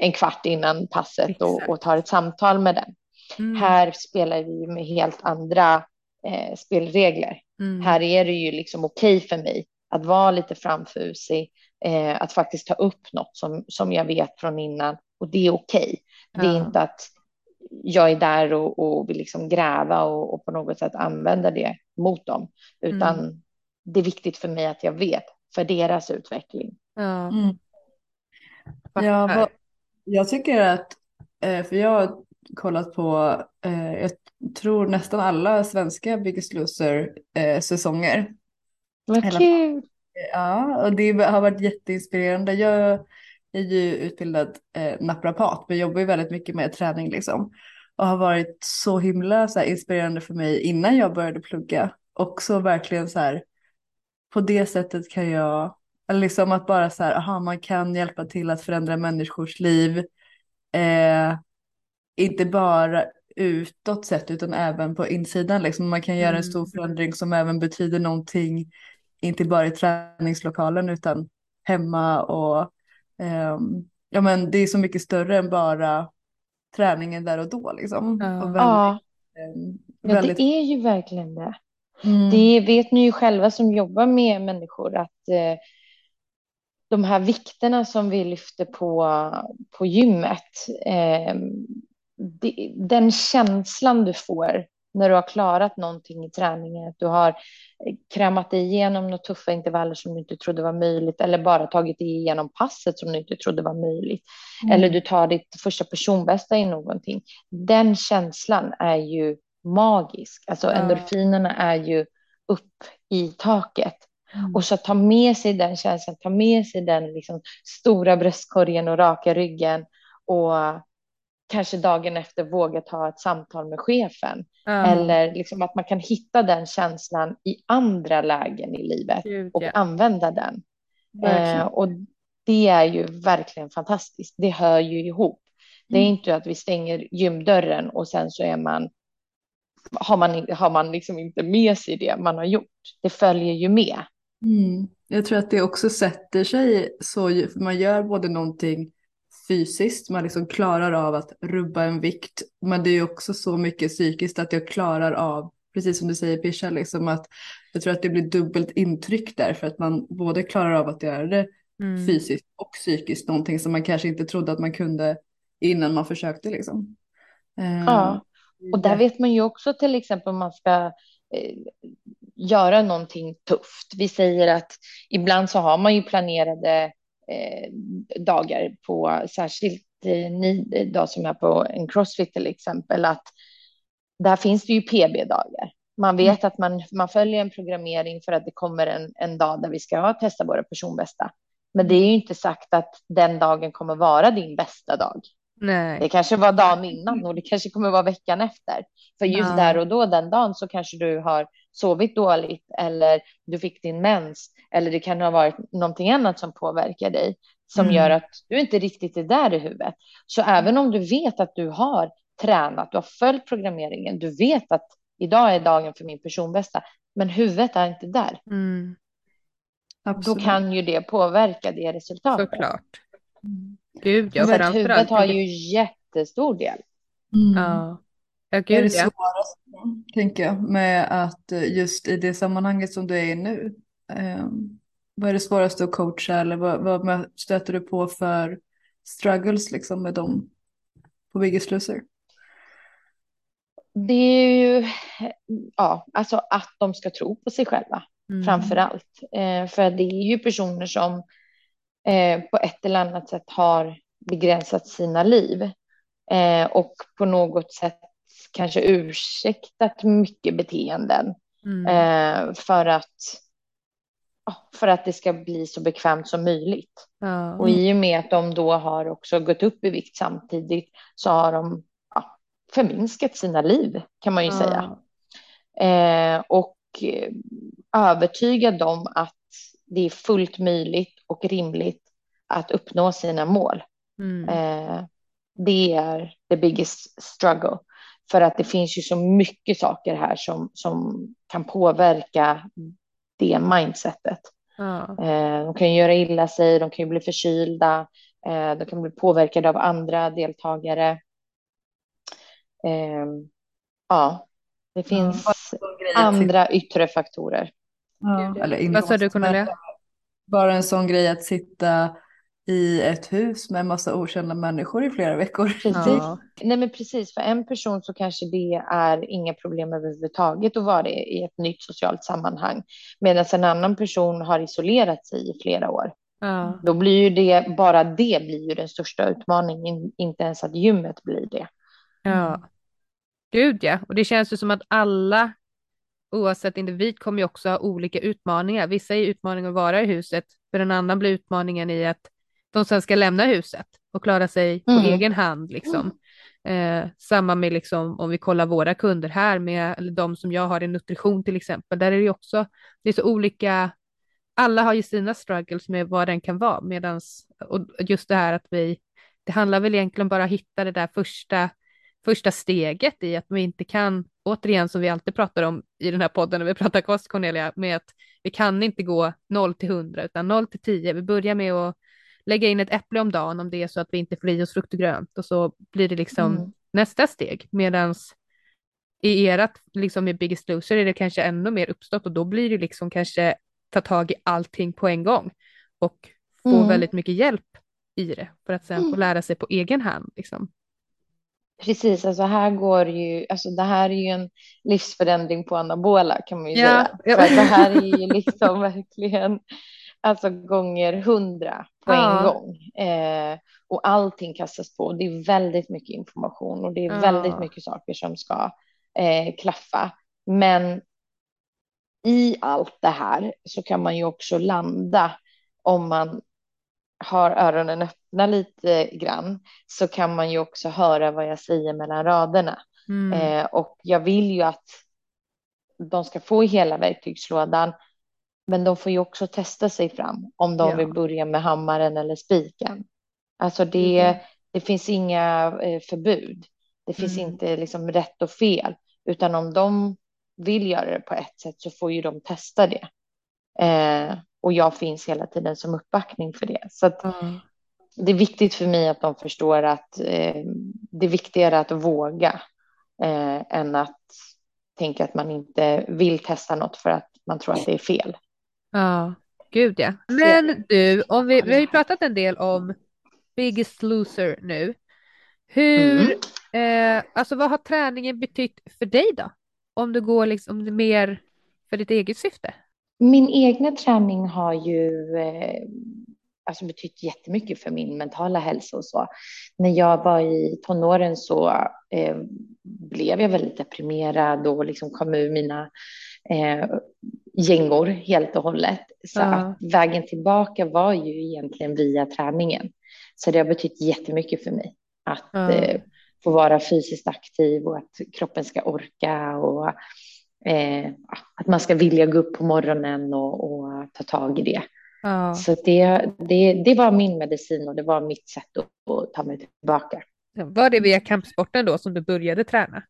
en kvart innan passet och, och tar ett samtal med den. Mm. Här spelar vi med helt andra eh, spelregler. Mm. Här är det ju liksom okej för mig att vara lite framfusig, eh, att faktiskt ta upp något som, som jag vet från innan och det är okej. Det är Ja. inte att jag är där och, och vill liksom gräva och, och på något sätt använda det mot dem, utan Mm. det är viktigt för mig att jag vet för deras utveckling. Ja. Mm. Ja, vad, jag tycker att, eh, för jag har kollat på, eh, jag tror nästan alla svenska Biggest Loser-säsonger. Vad Hela- kul! Ja, och det har varit jätteinspirerande. Jag är ju utbildad eh, naprapat, men jobbar ju väldigt mycket med träning liksom. Och har varit så himla så här, inspirerande för mig innan jag började plugga. Också verkligen så här, på det sättet kan jag, liksom att bara så här, aha, man kan hjälpa till att förändra människors liv. Eh, inte bara utåt sett utan även på insidan. Liksom. Man kan göra en stor förändring som även betyder någonting, inte bara i träningslokalen utan hemma och ehm, ja, men det är så mycket större än bara träningen där och då. Liksom. Ja. Och väldigt, Ja, ja, väldigt, det är ju verkligen det. mm, Det vet ni ju själva som jobbar med människor att eh, de här vikterna som vi lyfter på, på gymmet, eh, det, den känslan du får när du har klarat någonting i träningen, att du har krämat dig igenom några tuffa intervaller som du inte trodde var möjligt eller bara tagit dig igenom passet som du inte trodde var möjligt. Mm. Eller du tar ditt första personbästa i någonting. Den känslan är ju magisk. Alltså endorfinerna är ju upp i taket. Mm. Och så ta med sig den känslan, ta med sig den liksom stora bröstkorgen och raka ryggen och kanske dagen efter våga ta ett samtal med chefen. Mm. Eller liksom att man kan hitta den känslan i andra lägen i livet Gud, och ja. använda den. Eh, och det är ju verkligen fantastiskt. Det hör ju ihop. Det är mm. inte att vi stänger gymdörren och sen så är man har man, har man liksom inte med sig det man har gjort. Det följer ju med. Mm. Jag tror att det också sätter sig så, man gör både någonting fysiskt, man liksom klarar av att rubba en vikt, men det är också så mycket psykiskt att jag klarar av, precis som du säger Pisha, liksom att jag tror att det blir dubbelt intryck där för att man både klarar av att göra det mm. fysiskt och psykiskt, någonting som man kanske inte trodde att man kunde innan man försökte liksom. Ja, och där vet man ju också till exempel om man ska eh, göra någonting tufft. Vi säger att ibland så har man ju planerade eh, dagar på särskilt eh, ni då som är på en crossfit till exempel att där finns det ju PB-dagar. Man vet mm. att man, man följer en programmering för att det kommer en, en dag där vi ska testa våra personbästa. Men det är ju inte sagt att den dagen kommer vara din bästa dag. Nej. Det kanske var dagen innan och det kanske kommer vara veckan efter. För just ja. där och då, den dagen, så kanske du har sovit dåligt eller du fick din mens eller det kan ha varit någonting annat som påverkar dig som mm. gör att du inte riktigt är där i huvudet. Så även om du vet att du har tränat, du har följt programmeringen, du vet att idag är dagen för min personbästa, men huvudet är inte där. Mm. Då kan ju det påverka det resultatet. Såklart. Mm. Gud, jag för huvudet har ju jättestor del. Mm. Ja. Ja, gud, är det svåraste, tänker jag, med att eh, just i det sammanhanget som du är i nu, eh, vad är det svåraste att coacha eller vad, vad stöter du på för struggles liksom med dem på Biggest Loser? Det är ju, ja, alltså att de ska tro på sig själva mm. framför allt. Eh, för det är ju personer som eh, på ett eller annat sätt har begränsat sina liv eh, och på något sätt kanske ursäktat mycket beteenden mm. eh, för att för att det ska bli så bekvämt som möjligt. Mm. Och i och med att de då har också gått upp i vikt samtidigt så har de ja, förminskat sina liv kan man ju mm. säga. Eh, och eh, övertyga dem att det är fullt möjligt och rimligt att uppnå sina mål. Mm. Eh, det är the biggest struggle. För att det finns ju så mycket saker här som, som kan påverka det mindsetet. Ja. Eh, de kan göra illa sig, de kan ju bli förkylda, eh, de kan bli påverkade av andra deltagare. Eh, ja, det finns ja, andra yttre faktorer. Ja, eller Vad sa du Cornelia? Bara en sån grej att sitta i ett hus med en massa okända människor i flera veckor. Ja. Nej men precis, för en person så kanske det är inga problem överhuvudtaget att vara i ett nytt socialt sammanhang. Medan en annan person har isolerat sig i flera år. Ja. Då blir ju det, bara det blir ju den största utmaningen, inte ens att gymmet blir det. Ja, gud ja, och det känns ju som att alla oavsett individ kommer ju också ha olika utmaningar. Vissa är utmaningen att vara i huset, för en annan blir utmaningen i att de sen ska lämna huset och klara sig på mm. egen hand. Liksom. Eh, samma med liksom, om vi kollar våra kunder här, med eller de som jag har i nutrition till exempel, där är det också, det är så olika, alla har ju sina struggles med vad den kan vara, medans, och just det här att vi, det handlar väl egentligen bara att hitta det där första, första steget i att vi inte kan, återigen som vi alltid pratar om i den här podden när vi pratar kost Cornelia, med att vi kan inte gå 0 till 100 utan 0 till 10, vi börjar med att lägga in ett äpple om dagen om det är så att vi inte får i oss frukt och grönt och så blir det liksom mm. nästa steg. Medans i ert, liksom i Biggest Loser är det kanske ännu mer uppstått och då blir det liksom kanske ta tag i allting på en gång och få mm. väldigt mycket hjälp i det för att sen få mm. lära sig på egen hand. Liksom. Precis, alltså här går ju, alltså det här är ju en livsförändring på anabola kan man ju Ja, säga. ja. Det här är ju liksom verkligen, alltså gånger hundra på Ja. en gång. Eh, och allting kastas på. Det är väldigt mycket information och det är väldigt mycket saker som ska eh, klaffa. Men i allt det här så kan man ju också landa om man har öronen öppna lite grann så kan man ju också höra vad jag säger mellan raderna. Mm. Eh, och jag vill ju att de ska få hela verktygslådan, men de får ju också testa sig fram om de Ja. vill börja med hammaren eller spiken. Alltså det, Mm. det finns inga eh, förbud. Det finns Mm. inte liksom rätt och fel, utan om de vill göra det på ett sätt så får ju de testa det. Eh, och jag finns hela tiden som uppbackning för det. Så Ja. det är viktigt för mig att de förstår att eh, det är viktigare att våga eh, än att tänka att man inte vill testa något för att man tror att det är fel. Ja, gud ja. Men du, om vi, vi har ju pratat en del om Biggest Loser nu. Hur, Mm. eh, alltså vad har träningen betytt för dig då? Om du går liksom mer för ditt eget syfte? Min egna träning har ju eh, alltså betytt jättemycket för min mentala hälsa och så. När jag var i tonåren så eh, blev jag väldigt deprimerad och liksom kom ur mina eh, gängor helt och hållet. Så Ja. att vägen tillbaka var ju egentligen via träningen. Så det har betytt jättemycket för mig att Ja. eh, få vara fysiskt aktiv och att kroppen ska orka och eh, att man ska vilja gå upp på morgonen och, och ta tag i det. Ja. Så det, det, det var min medicin och det var mitt sätt att, att ta mig tillbaka. Var det via kampsporten då som du började träna?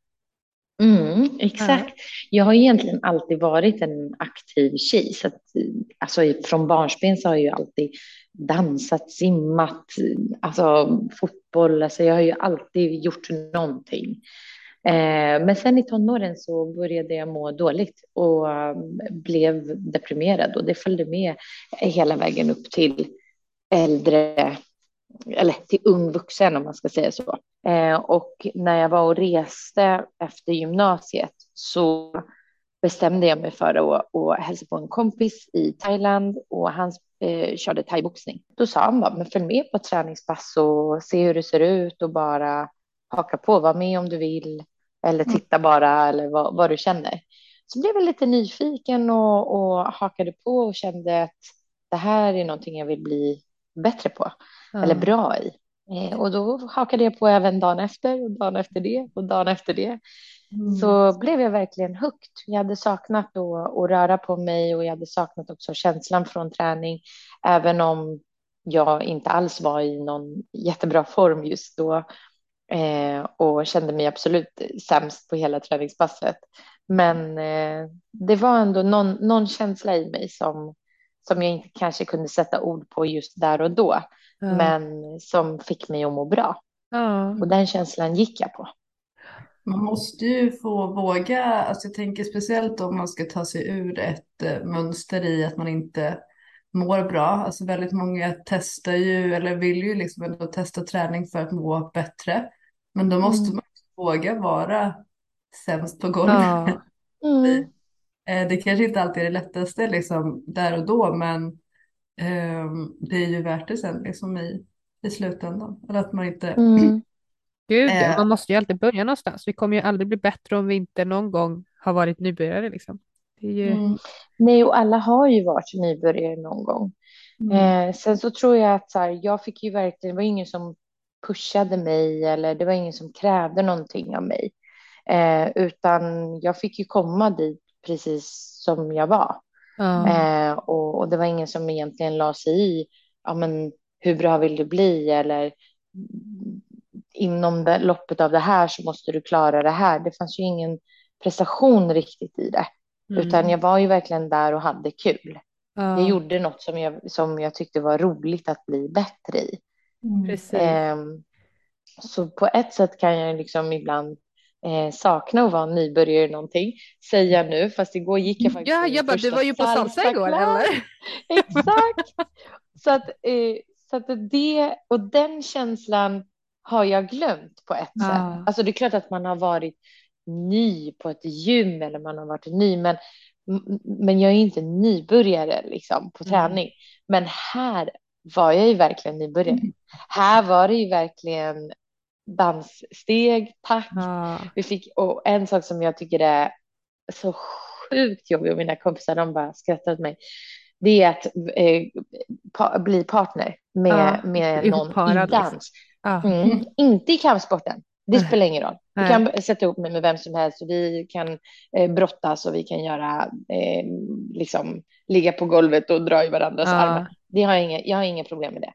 Mm, exakt. Jag har egentligen alltid varit en aktiv tjej. Så att, alltså, från barnsben så har jag alltid dansat, simmat, alltså fotboll. Alltså, jag har ju alltid gjort någonting. Eh, men sen i tonåren så började jag må dåligt och eh, blev deprimerad och det följde med hela vägen upp till äldre eller till ung vuxen om man ska säga så. Eh, och när jag var och reste efter gymnasiet så bestämde jag mig för att, att hälsa på en kompis i Thailand och han eh, körde thaiboxning. Då sa han bara, men följ med på ett träningspass och se hur det ser ut och bara haka på, var med om du vill eller titta bara eller vad, vad du känner. Så blev jag lite nyfiken och, och hakade på och kände att det här är någonting jag vill bli bättre på eller bra i. Eh, och då hakade jag på även dagen efter och dagen efter det och dagen efter det. Mm. Så blev jag verkligen hooked. Jag hade saknat att röra på mig och jag hade saknat också känslan från träning. Även om jag inte alls var i någon jättebra form just då eh, och kände mig absolut sämst på hela träningspasset. Men eh, det var ändå någon, någon känsla i mig som, som jag inte kanske kunde sätta ord på just där och då, Ja. men som fick mig att må bra. Ja. Och den känslan gick jag på. Man måste ju få våga, alltså jag tänker speciellt om man ska ta sig ur ett eh, mönster i att man inte mår bra. Alltså väldigt många testar ju, eller vill ju liksom ändå testa träning för att må bättre. Men då måste Mm. man våga vara sämst på golvet. Ja. Mm. Eh, Det kanske inte alltid är det lättaste liksom där och då, men ehm, det är ju värt det sen liksom i, i slutändan. Eller att man inte... Mm. Gud, Eh. man måste ju alltid börja någonstans. Vi kommer ju aldrig bli bättre om vi inte någon gång har varit nybörjare liksom. Ju... Mm. Nej, och alla har ju varit nybörjare någon gång. Mm. Eh, sen så tror jag att så här, jag fick ju verkligen, det var ingen som pushade mig eller det var ingen som krävde någonting av mig. Eh, utan jag fick ju komma dit precis som jag var. Ja. Eh, och, och det var ingen som egentligen la sig i, ja men hur bra vill du bli eller mm, inom det, loppet av det här så måste du klara det här. Det fanns ju ingen prestation riktigt i det, Mm. utan jag var ju verkligen där och hade kul. Ja, Jag gjorde något som jag, som jag tyckte var roligt att bli bättre i. Mm. precis. Ehm, så på ett sätt kan jag liksom ibland eh, sakna att vara nybörjare i någonting, säger jag nu, fast igår gick jag faktiskt Ja, jag bara, du var ju på salsa igår, eller? Exakt. Så att, eh, så att det och den känslan har jag glömt på ett Ja. sätt. Alltså det är klart att man har varit ny på ett gym eller man har varit ny, men, men jag är inte nybörjare liksom på Mm. träning. Men här var jag ju verkligen nybörjare. Här var det ju verkligen danssteg, tack. Ja. Vi fick, och en sak som jag tycker är så sjukt jobbig och mina kompisar de bara skrattar åt mig. Det är att eh, pa, bli partner med, Ja, med någon i ihopparad, liksom. dans. Ja. Mm. Inte i kampsporten. Det spelar ingen roll. Du kan sätta ihop mig med vem som helst och vi kan eh, brottas och vi kan göra eh, liksom ligga på golvet och dra i varandras Ja. armar. Det har jag, inga, jag har inga problem med det.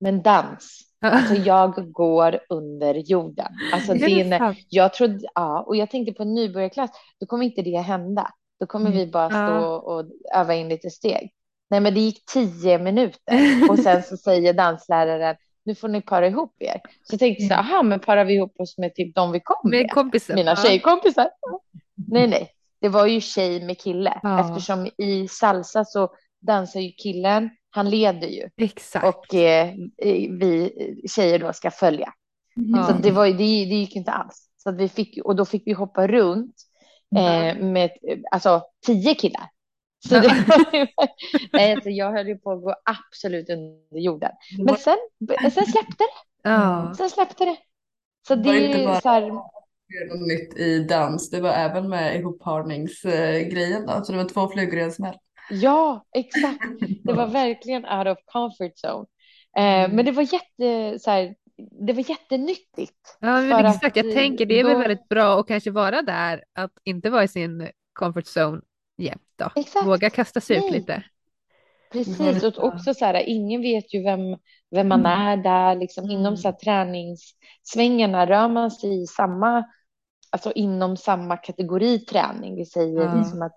Men dans, alltså jag går under jorden. Alltså det är när, jag trodde, ja, och jag tänkte på en nybörjarklass, då kommer inte det hända. Då kommer vi bara stå Mm. Och öva in lite steg. Nej, men det gick tio minuter och sen så säger dansläraren, nu får ni para ihop er. Så jag tänkte så här, aha, men parar vi ihop oss med typ de vi kom med? Med kompisen. Mina ja. tjejkompisar. Nej, nej, det var ju tjej med kille. Ja. Eftersom i salsa så dansar ju killen, han leder ju. Exakt. Och eh, vi tjejer då ska följa. Ja. Så det, var, det, det gick inte alls. Så vi fick, och då fick vi hoppa runt eh, med alltså, tio killar. Så det nej, alltså, jag höll ju på att gå absolut under jorden. Men sen, sen släppte det. Ja. Sen släppte det. Så Det är inte ju bara- så här, något nytt i dans. Det var även med ihopparningsgrejen då. Så det var två flugor i en smäll. ja, exakt. Det var verkligen out of comfort zone. Eh, men det var jätte, så här, det var jättenyttigt. Ja, men exakt. Jag tänker det är väl då- väldigt bra att kanske vara där, att inte vara i sin comfort zone jämt då. Exakt. Våga kasta sig ut lite. Precis, och också så här, ingen vet ju vem, vem man Mm. är där, liksom inom Mm. så här, träningssvängarna rör man sig i samma, alltså inom samma kategori träning. Vi säger Ja. liksom att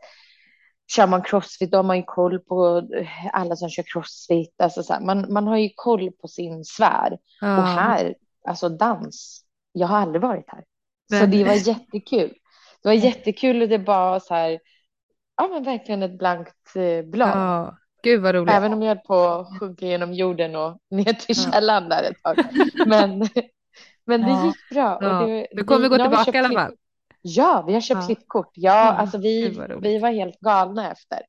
kör man crossfit, då har man ju koll på alla som kör crossfit, alltså så här, man, man har ju koll på sin sfär. Ja. Och här, alltså dans, jag har aldrig varit här. Så det var jättekul. Det var jättekul och det var så här, ja men verkligen ett blankt eh, blad. Ja. Gud vad roligt. Även om jag höll på att sjunka genom jorden och ner till Ja. källaren där ett tag. Men, men det Ja. gick bra. Ja. Och det, Du kommer gå vi tillbaka köpt i alla fall. Ja, vi har köpt Ja. klippkort. Ja, Ja, alltså vi, vi var helt galna efter.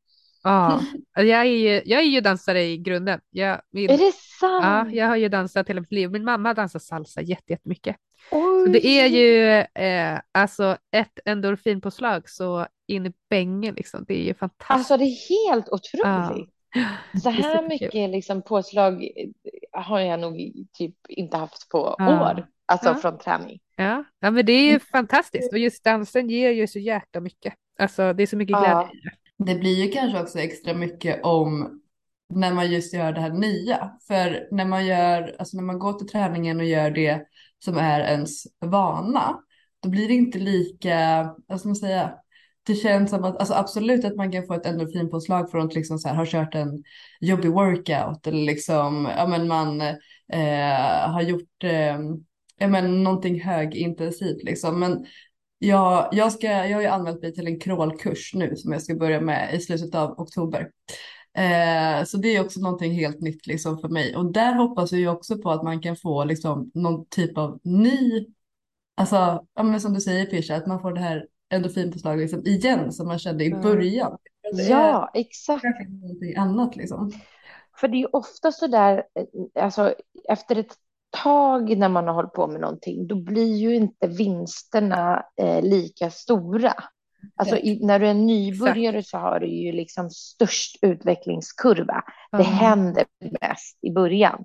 Ja. Jag är ju, jag är ju dansare i grunden. Jag, min, Är det ja, sant? jag har ju dansat hela mitt liv. Min mamma dansar salsa jätte- jättemycket. Oj. Så det är ju eh, alltså ett endorfinpåslag så in i bängen liksom. Det är ju fantastiskt. Alltså det är helt otroligt. Så Det är här mycket liksom påslag eh, har jag nog typ inte haft på Ja. år. Alltså Ja. från träning. Ja, ja men det är ju fantastiskt och just dansen ger ju så jäkla mycket. Alltså det är så mycket Ja. glädje. Det blir ju kanske också extra mycket om när man just gör det här nya. För när man gör, alltså när man går till träningen och gör det som är ens vana, då blir det inte lika, vad ska man säga, det känns som att, alltså absolut att man kan få ett endorfinpåslag från att liksom så här, ha kört en jobbig workout eller liksom, ja men man eh, har gjort, eh, ja men någonting högintensivt liksom. Men jag, jag, ska, jag har ju anmält mig till en crawlkurs nu som jag ska börja med i slutet av oktober. Eh, så det är också någonting helt nytt liksom för mig. Och där hoppas jag ju också på att man kan få liksom någon typ av ny, alltså ja, men som du säger Pisha, att man får det här endorfinpåslaget liksom igen som man kände i Ja. början. Ja, exakt. någonting annat liksom. För det är ju ofta så där, eh, alltså efter ett tag när man har hållit på med någonting, då blir ju inte vinsterna eh, lika stora. Alltså i, när du är nybörjare så har du ju liksom störst utvecklingskurva. Det Ja. händer mest i början.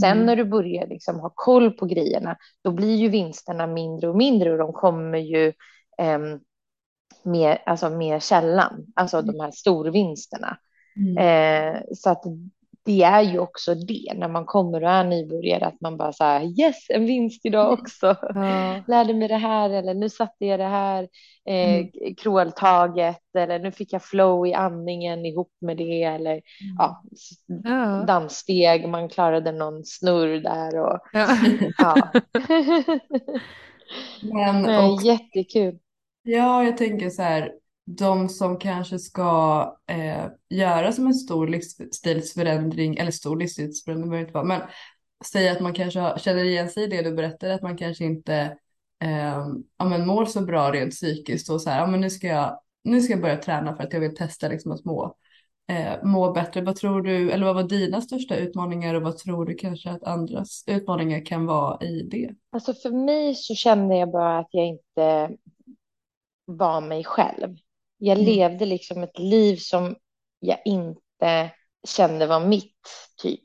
Sen Mm. när du börjar liksom ha koll på grejerna, då blir ju vinsterna mindre och mindre och de kommer ju mer, alltså mer sällan, alltså de här storvinsterna. Mm. Eh, så att det är ju också det när man kommer och är nybörjare att man bara så här yes en vinst idag också. Ja. Lärde mig det här eller nu satte jag det här eh, Mm. kråltaget eller nu fick jag flow i andningen ihop med det eller ja, s- Ja. danssteg man klarade någon snurr där och Ja. ja. Men Nej, också jättekul. Ja, jag tänker så här, de som kanske ska eh, göra som en stor livsstilsförändring, eller stor livsstilsförändring behöver det inte vara, men säga att man kanske har, känner igen sig i det du berättade, att man kanske inte eh, ja, men mår så bra rent psykiskt och så här, ja, men nu ska jag, nu ska jag börja träna för att jag vill testa liksom att må, eh, må bättre. Vad tror du, eller vad var dina största utmaningar och vad tror du kanske att andras utmaningar kan vara i det? Alltså för mig så kände jag bara att jag inte var mig själv. Jag Mm. levde liksom ett liv som jag inte kände var mitt, typ.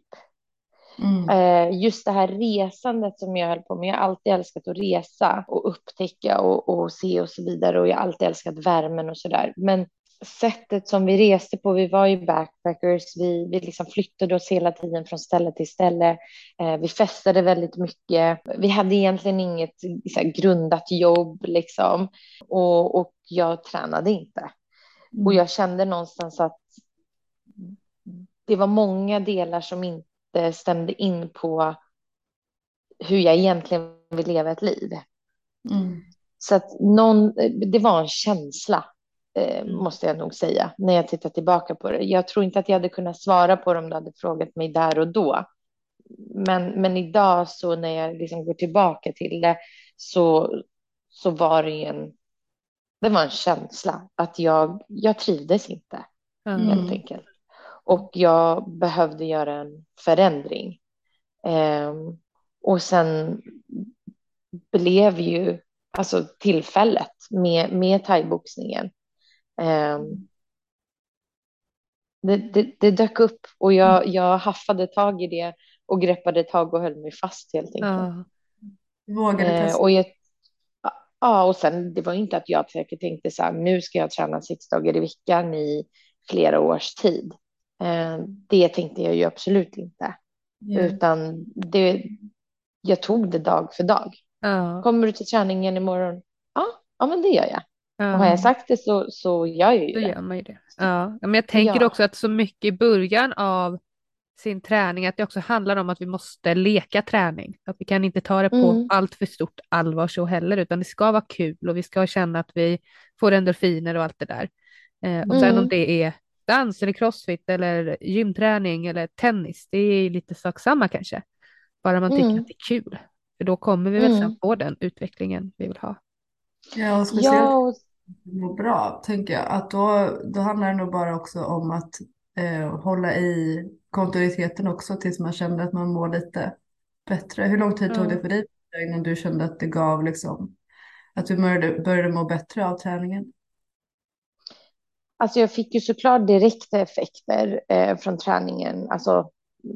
Mm. Eh, just det här resandet som jag höll på med. Jag har alltid älskat att resa och upptäcka och, och se och så vidare. Och jag har alltid älskat värmen och så där. Men sättet som vi reste på, vi var ju backpackers, vi, vi liksom flyttade oss hela tiden från ställe till ställe. Eh, vi festade väldigt mycket. Vi hade egentligen inget här, grundat jobb liksom. Och, och jag tränade inte. Och jag kände någonstans att det var många delar som inte stämde in på hur jag egentligen vill leva ett liv. Mm. Så att någon, det var en känsla, eh, Mm. måste jag nog säga, när jag tittar tillbaka på det. Jag tror inte att jag hade kunnat svara på det om du hade frågat mig där och då. Men, men idag så när jag liksom går tillbaka till det så, så var det en, det var en känsla att jag, jag trivdes inte. Mm. helt enkelt. Och jag behövde göra en förändring. Ehm, och sen blev ju alltså tillfället med, med thaiboxningen. Ehm, det, det, det dök upp och jag, jag haffade tag i det och greppade tag och höll mig fast helt enkelt. Ja. Vågade Eh, testa. och jag, ja, och sen det var inte att jag säkert tänkte så här, nu ska jag träna sex dagar i veckan i flera års tid. Eh, det tänkte jag ju absolut inte, Ja. utan det, jag tog det dag för dag. Ja. Kommer du till träningen imorgon? Ja, ja men det gör jag. Ja. Och har jag sagt det så, så gör jag ju Då det. gör man ju det. Ja, men jag tänker Ja. också att så mycket i början av sin träning, att det också handlar om att vi måste leka träning. Att vi kan inte ta det på Mm. allt för stort allvar så heller, utan det ska vara kul och vi ska känna att vi får endorfiner och allt det där. Eh, och sen Mm. om det är dans eller crossfit eller gymträning eller tennis, det är lite sak samma kanske. Bara man tycker Mm. att det är kul. För då kommer vi väl sen Mm. få den utvecklingen vi vill ha. Ja, och speciellt Ja, och, må bra, tänker jag. Att då, då handlar det nog bara också om att eh, hålla i kontinuiteten också tills man känner att man mår lite bättre. Hur lång tid tog det för dig innan du kände att det gav liksom, att du började, började må bättre av träningen? Alltså jag fick ju såklart direkta effekter eh, från träningen, alltså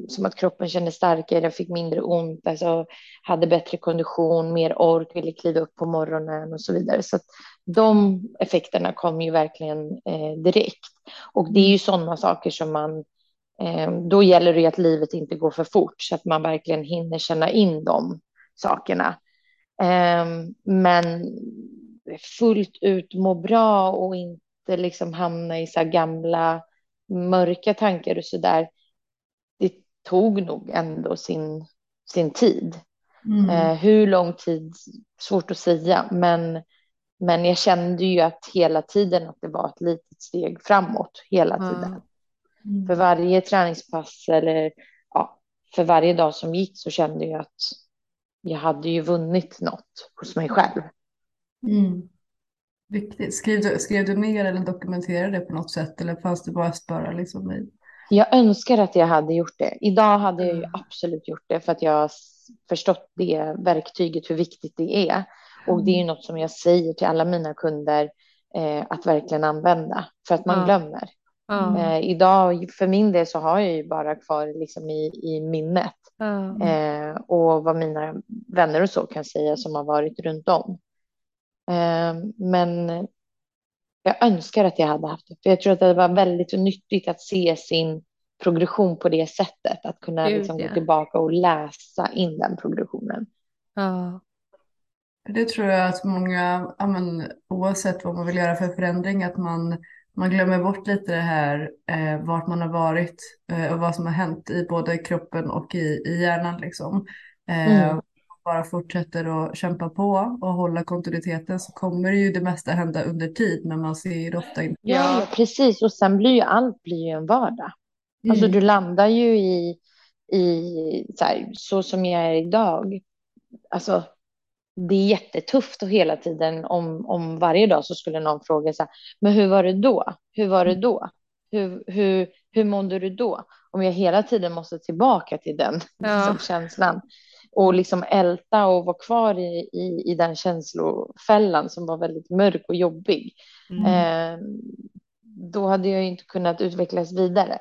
som att kroppen kände starkare, jag fick mindre ont, alltså hade bättre kondition, mer ork, ville kliva upp på morgonen och så vidare. Så de effekterna kom ju verkligen eh, direkt. Och det är ju sådana saker som man, eh, då gäller det ju att livet inte går för fort så att man verkligen hinner känna in de sakerna. Eh, men fullt ut må bra och inte liksom hamna i så gamla mörka tankar och så där. Det tog nog ändå sin, sin tid. Mm. Eh, hur lång tid, svårt att säga, men, men jag kände ju att hela tiden att det var ett litet steg framåt hela tiden. Mm. För varje träningspass eller ja, för varje dag som gick så kände jag att jag hade ju vunnit något hos mig själv. Mm. Viktigt. Skrev du, skrev du ner eller dokumenterade det på något sätt eller fanns det bara bara liksom i? Jag önskar att jag hade gjort det. Idag hade jag ju absolut gjort det för att jag har förstått det verktyget, hur viktigt det är. Och det är ju något som jag säger till alla mina kunder eh, att verkligen använda för att man Ja. glömmer. Ja. Eh, idag, för min del så har jag ju bara kvar liksom i, i minnet Ja. eh, och vad mina vänner och så kan säga som har varit runt om. Eh, men jag önskar att jag hade haft det, för jag tror att det var väldigt nyttigt att se sin progression på det sättet, att kunna Gud, liksom gå tillbaka och läsa in den progressionen. Ja. Det tror jag att många, ja, men, oavsett vad man vill göra för förändring, att man, man glömmer bort lite det här eh, vart man har varit eh, och vad som har hänt i både kroppen och i, i hjärnan. Liksom. Eh, Mm. Bara fortsätter att kämpa på och hålla kontinuiteten så kommer ju det mesta hända under tid, men man ser det ofta inte. Ja, precis. Och sen blir ju allt blir ju en vardag. Alltså Mm. du landar ju i, i så, här, så som jag är idag, alltså det är jättetufft och hela tiden om, om varje dag så skulle någon fråga så här, men hur var det då? Hur var det då? Hur, hur, hur mådde du då? Om jag hela tiden måste tillbaka till den Ja. liksom, känslan och liksom älta och vara kvar i, i, i den känslofällan som var väldigt mörk och jobbig. Mm. Eh, då hade jag inte kunnat utvecklas vidare.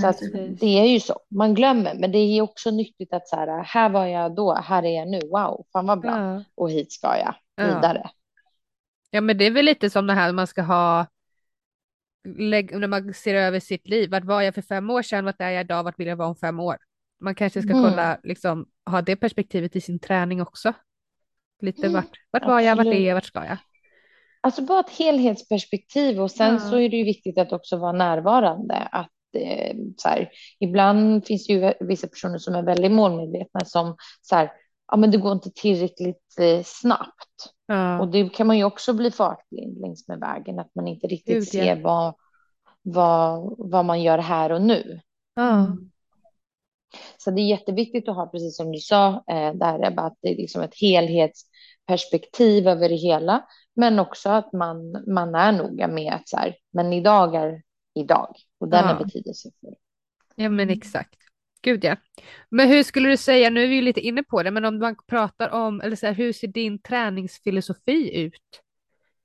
Så att det är ju så, man glömmer, men det är också nyttigt att så här, här var jag då, här är jag nu, wow, fan vad bra, Ja. och hit ska jag Ja. vidare. Ja, men det är väl lite som det här man ska ha när man ser över sitt liv. Vart var jag för fem år sedan? Vart är jag idag? Vart vill jag vara om fem år? Man kanske ska Mm. kolla, liksom, ha det perspektivet i sin träning också. Lite Mm, vart, vart var jag? Vart är jag? Vart ska jag? Alltså bara ett helhetsperspektiv och sen Ja. så är det ju viktigt att också vara närvarande. Att, eh, så här, ibland finns det ju vissa personer som är väldigt målmedvetna som så här, ja men det går inte tillräckligt eh, snabbt. Ja. Och det kan man ju också bli fartblind längs med vägen, att man inte riktigt Gud, ser vad, vad, vad man gör här och nu. Ja. Så det är jätteviktigt att ha, precis som du sa, eh, där Ebba, att det är liksom ett helhetsperspektiv över det hela. Men också att man, man är noga med att så här, men idag är idag och den Ja. är betydelsefull. Ja men exakt. Gud ja. Men hur skulle du säga, nu är vi ju lite inne på det, men om man pratar om, eller så här, hur ser din träningsfilosofi ut?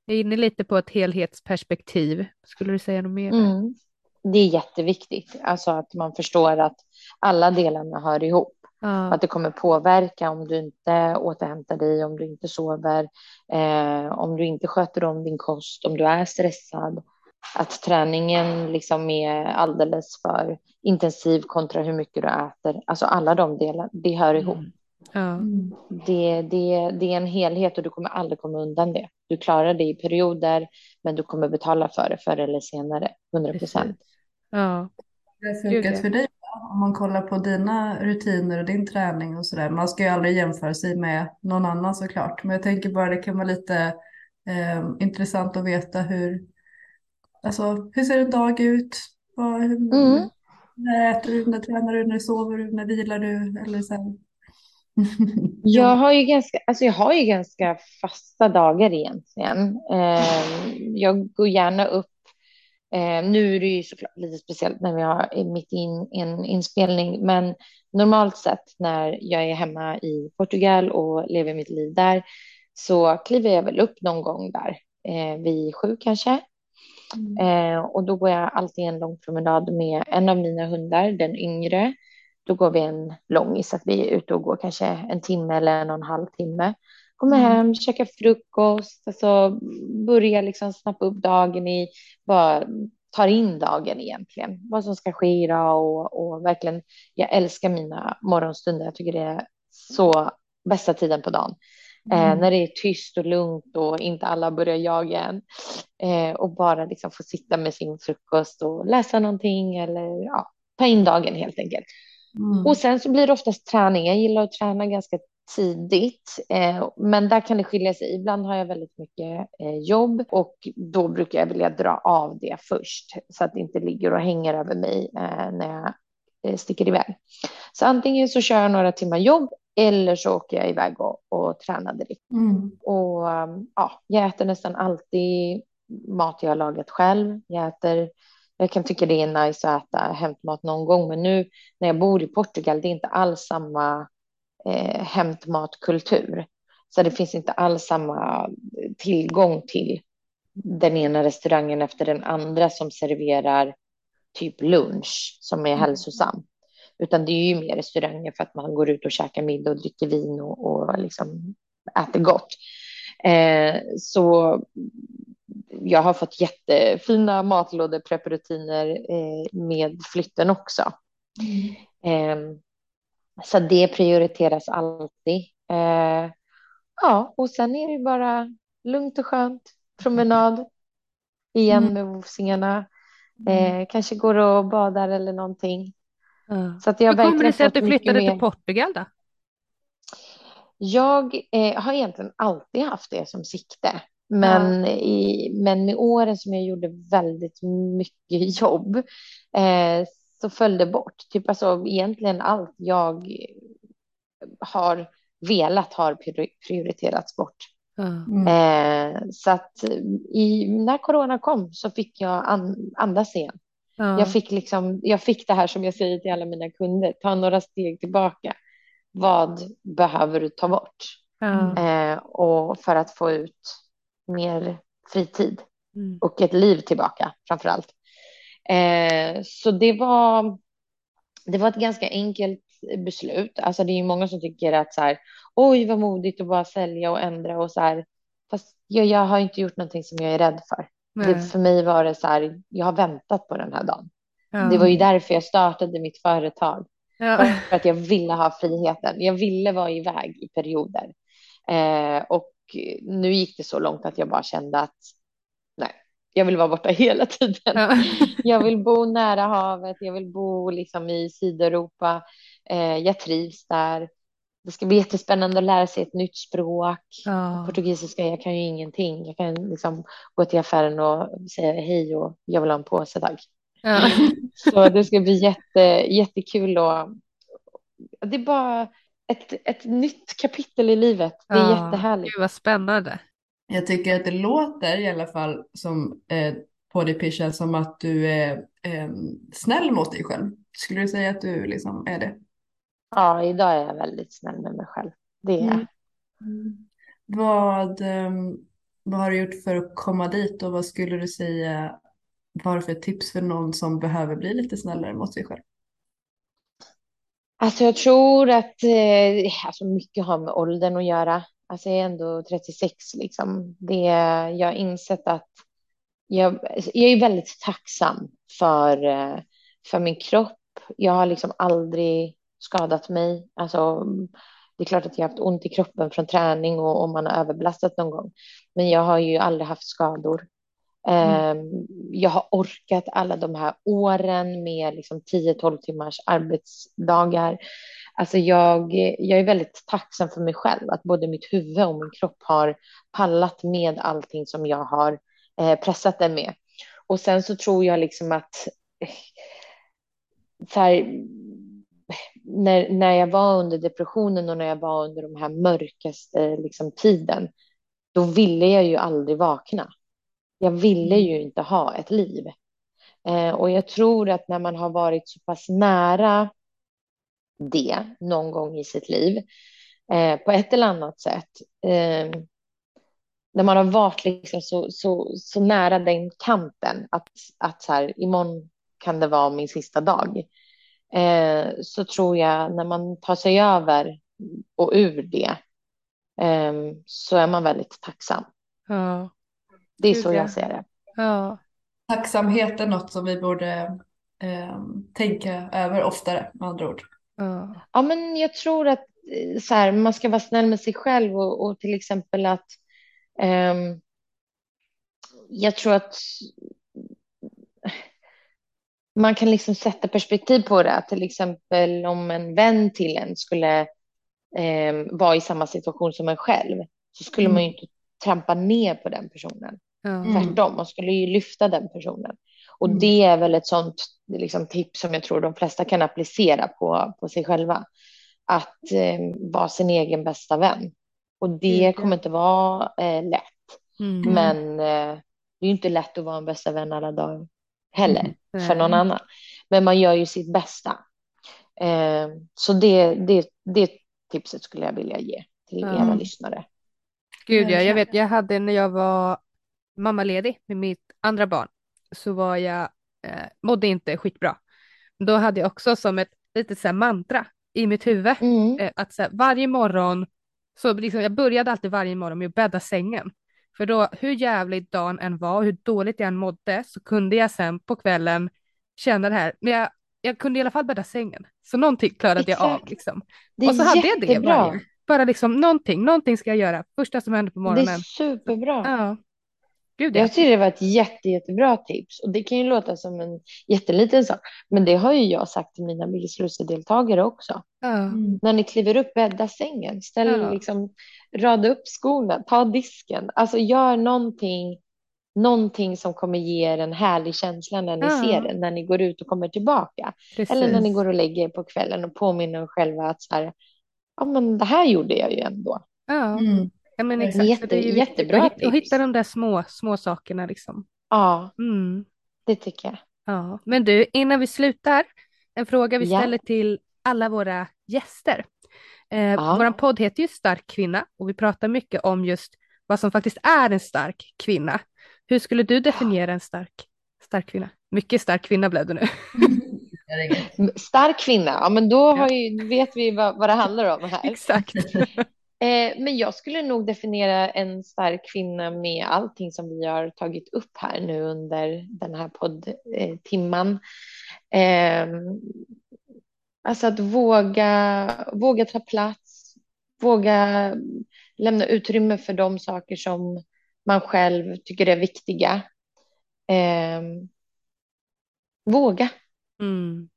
Jag är inne lite på ett helhetsperspektiv. Skulle du säga något mer? Mm. Det är jätteviktigt, alltså att man förstår att alla delarna hör ihop. Ja. Att det kommer påverka om du inte återhämtar dig, om du inte sover, eh, om du inte sköter om din kost, om du är stressad. Att träningen liksom är alldeles för intensiv kontra hur mycket du äter. Alltså alla de delarna, det hör ihop. Mm. Ja. Mm. Det, det, det är en helhet och du kommer aldrig komma undan det. Du klarar det i perioder, men du kommer betala för det förr eller senare, 100 procent. Ja. Det har funkat ja. för dig? Om man kollar på dina rutiner och din träning och sådär. Man ska ju aldrig jämföra sig med någon annan såklart. Men jag tänker bara det kan vara lite eh, intressant att veta hur, alltså, hur ser en dag ut? Vad, Mm. När äter du, när tränar du, när sover du, när vilar du? Eller så här. Jag har ju ganska, alltså jag har ju ganska fasta dagar egentligen. Eh, jag går gärna upp. Eh, nu är det ju såklart lite speciellt när vi har mitt i in, en inspelning, men normalt sett när jag är hemma i Portugal och lever mitt liv där så kliver jag väl upp någon gång där eh, vid sju kanske. Eh, och då går jag alltid en lång promenad med en av mina hundar, den yngre. Då går vi en långis, att vi är ute och går kanske en timme eller en och en halv timme. Kommer Mm. hem, käkar frukost, alltså börjar liksom snappa upp dagen i, bara tar in dagen egentligen, vad som ska ske idag och, och verkligen, jag älskar mina morgonstunder, jag tycker det är så bästa tiden på dagen. Eh, Mm. när det är tyst och lugnt och inte alla börjar jaga en. Eh, och bara liksom få sitta med sin frukost och läsa någonting eller ja, ta in dagen helt enkelt. Mm. Och sen så blir det oftast träning. Jag gillar att träna ganska tidigt, eh, men där kan det skilja sig. Ibland har jag väldigt mycket eh, jobb och då brukar jag vilja dra av det först så att det inte ligger och hänger över mig eh, när jag sticker iväg. Så antingen så kör jag några timmar jobb eller så åker jag iväg och, och tränar direkt. Mm. Och um, ja, jag äter nästan alltid mat jag har lagat själv. Jag äter, jag kan tycka det är nice att äta hämtmat någon gång, men nu när jag bor i Portugal, det är inte alls samma eh, hämtmatkultur. Så det finns inte alls samma tillgång till den ena restaurangen efter den andra som serverar typ lunch som är hälsosam. Utan det är ju mer restauranger för att man går ut och käkar middag och dricker vin och, och liksom äter gott. Eh, så jag har fått jättefina matlådeprepparutiner eh, med flytten också. Eh, så det prioriteras alltid. Eh, ja, och sen är det bara lugnt och skönt. Promenad igen Mm. med vovsingarna. Eh, kanske går och badar eller någonting. Ja. Så att jag Hur kommer det sig att du flyttade till Portugal då? Jag eh, har egentligen alltid haft det som sikte. Men, i, men med åren som jag gjorde väldigt mycket jobb eh, så föll det bort. Typ alltså egentligen allt jag har velat har prioriterats bort. Mm. Eh, så att i, när corona kom så fick jag an, andas igen. Ja. Jag fick liksom, jag fick det här som jag säger till alla mina kunder, ta några steg tillbaka. Vad behöver du ta bort? Ja. Eh, och för att få ut mer fritid Mm. och ett liv tillbaka framför allt. Eh, så det var, det var ett ganska enkelt beslut. Alltså det är ju många som tycker att så här, oj vad modigt att bara sälja och ändra och så här. Fast jag, jag har inte gjort någonting som jag är rädd för. Det, för mig var det så här, jag har väntat på den här dagen. Ja. Det var ju därför jag startade mitt företag. Ja. För att jag ville ha friheten. Jag ville vara iväg i perioder. Eh, och nu gick det så långt att jag bara kände att nej, jag vill vara borta hela tiden. Ja. Jag vill bo nära havet, jag vill bo liksom i Sydeuropa. Eh, jag trivs där. Det ska bli jättespännande att lära sig ett nytt språk. Ja. Portugisiska, jag kan ju ingenting. Jag kan liksom gå till affären och säga hej och jag vill ha en påse tack. Ja. Så det ska bli jätte, jättekul och det är bara ett, ett nytt kapitel i livet. Det är Ja. jättehärligt. Gud vad spännande. Jag tycker att det låter i alla fall som eh, på dig Pisha som att du är eh, snäll mot dig själv. Skulle du säga att du liksom är det? Ja, idag är jag väldigt snäll med mig själv. Det är jag. Mm. Vad, ehm, vad har du gjort för att komma dit och vad skulle du säga var för tips för någon som behöver bli lite snällare mot sig själv? Alltså jag tror att eh, alltså mycket har med åldern att göra. Alltså jag är ändå 36 liksom. Det, jag har insett att jag, jag är väldigt tacksam för, eh, för min kropp. Jag har liksom aldrig skadat mig. Alltså, det är klart att jag har haft ont i kroppen från träning och om man har överbelastat någon gång. Men jag har ju aldrig haft skador. Eh, Jag har orkat alla de här åren med liksom 10-12 timmars arbetsdagar. Alltså jag, jag är väldigt tacksam för mig själv, att både mitt huvud och min kropp har pallat med allting som jag har eh, pressat den med. Och sen så tror jag liksom att eh, så här, när, när jag var under depressionen och när jag var under de här mörkaste liksom, tiden, då ville jag ju aldrig vakna. Jag ville ju inte ha ett liv. Eh, och jag tror att när man har varit så pass nära det någon gång i sitt liv, eh, på ett eller annat sätt, eh, när man har varit liksom så, så, så nära den kanten att, att så här, imorgon kan det vara min sista dag, eh, så tror jag när man tar sig över och ur det, eh, så är man väldigt tacksam. Ja. Det är Gud, så ja. jag ser det. Ja. Tacksamhet är något som vi borde ehm, tänka över oftare med andra ord. Ja. Ja, men jag tror att eh, så här, man ska vara snäll med sig själv och, och till exempel att ehm, jag tror att man kan liksom sätta perspektiv på det. Att till exempel om en vän till en skulle ehm, vara i samma situation som en själv så skulle man ju inte trampa ner på den personen. Mm. Tvärtom, man skulle ju lyfta den personen. Och Mm. det är väl ett sånt liksom, tips som jag tror de flesta kan applicera på, på sig själva. Att eh, vara sin egen bästa vän. Och det ja. kommer inte vara eh, lätt. Mm. Men eh, det är ju inte lätt att vara en bästa vän alla dagar heller Mm. för någon annan. Men man gör ju sitt bästa. Eh, så det, det, det tipset skulle jag vilja ge till Ja. era lyssnare. Gud ja, jag vet, jag hade när jag var mammaledig med mitt andra barn så var jag, eh, mådde inte skitbra. Då hade jag också som ett litet så här mantra i mitt huvud Mm. eh, att så här, varje morgon, så liksom, jag började alltid varje morgon med att bädda sängen. För då, hur jävligt dagen än var, och hur dåligt jag än mådde, så kunde jag sen på kvällen känna det här. Men jag, jag kunde i alla fall bädda sängen. Så någonting klarade jag av. Exakt. Liksom. Och så hade jag det varje. Bara liksom någonting, någonting ska jag göra. Första som händer på Det är morgonen. superbra. Ja. Gud ja. Jag tycker det var ett jätte, jättebra tips och det kan ju låta som en jätteliten sak, men det har ju jag sagt till mina Biggest Loser-deltagare också. Mm. När ni kliver upp, bädda sängen, ställ Ja. liksom, rada upp skorna, ta disken, alltså gör någonting någonting som kommer ge er en härlig känsla när ni Ja. ser den, när ni går ut och kommer tillbaka. Precis. Eller när ni går och lägger er på kvällen och påminner er själva att så här, ja men det här gjorde jag ju ändå. Ja, Mm. Ja men Jätte- exakt. Så det är jättebra att hitta, att hitta de där små, små sakerna liksom. Ja, Mm. det tycker jag. Ja, men du, innan vi slutar, en fråga vi Ja. ställer till alla våra gäster. Eh, Ja. Vår podd heter ju Stark kvinna och vi pratar mycket om just vad som faktiskt är en stark kvinna. Hur skulle du definiera en stark, stark kvinna? Mycket stark kvinna blev det nu. Stark kvinna, ja men då har ju, vet vi vad, vad det handlar om här. Exakt. Eh, men jag skulle nog definiera en stark kvinna med allting som vi har tagit upp här nu under den här poddtimman. Eh, alltså att våga, våga ta plats, våga lämna utrymme för de saker som man själv tycker är viktiga. Eh, våga, Mm.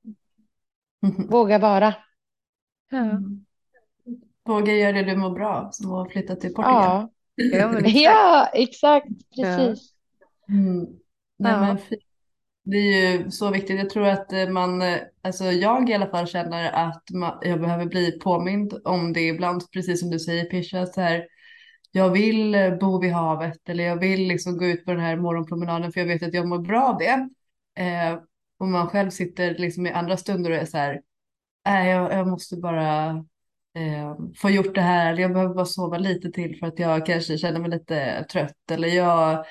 våga vara. Ja. Våga göra det du mår bra som att flytta till Portugal. Ja, Ja, exakt. ja precis. Mm. Nej, Ja. men det är ju så viktigt. Jag tror att eh, man, eh, alltså jag i alla fall känner att man, jag behöver bli påmind om det ibland, precis som du säger Pisha, så här, jag vill eh, bo vid havet eller jag vill liksom gå ut på den här morgonpromenaden för jag vet att jag mår bra av det. Eh, och man själv sitter liksom i andra stunder och är så här, nej jag, jag måste bara eh, få gjort det här, jag behöver bara sova lite till för att jag kanske känner mig lite trött eller jag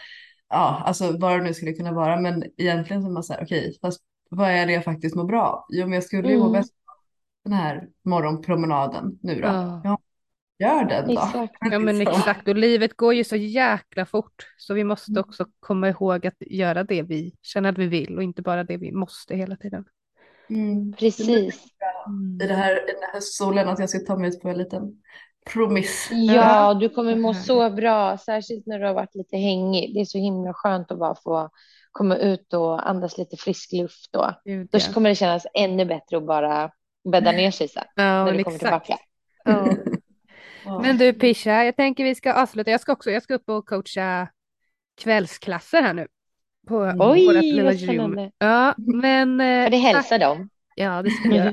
ja, alltså vad det nu skulle kunna vara. Men egentligen så är man så här, okej, fast vad är det jag faktiskt mår bra av? Jo, men jag skulle ju må Mm. bäst av den här morgonpromenaden nu då. Ja. Ja, gör den då. Exakt. Ja men exakt och livet går ju så jäkla fort så vi måste Mm. också komma ihåg att göra det vi känner att vi vill och inte bara det vi måste hela tiden. Mm. Precis. I, det här, I den här höstsolen att jag ska ta mig ut på en liten promiss. Ja, du kommer må så bra, särskilt när du har varit lite hängig. Det är så himla skönt att bara få komma ut och andas lite frisk luft då. Gud, Då kommer det kännas ännu bättre att bara bädda ner sig sen Ja, när men du kommer exakt. tillbaka. Ja. Men du Pisha, jag tänker vi ska avsluta. Jag ska också jag ska upp och coacha kvällsklasser här nu. På Mm. Oj, lilla vad gym. Ja, men... eh, det hälsar dem. Ja, det ska vi göra.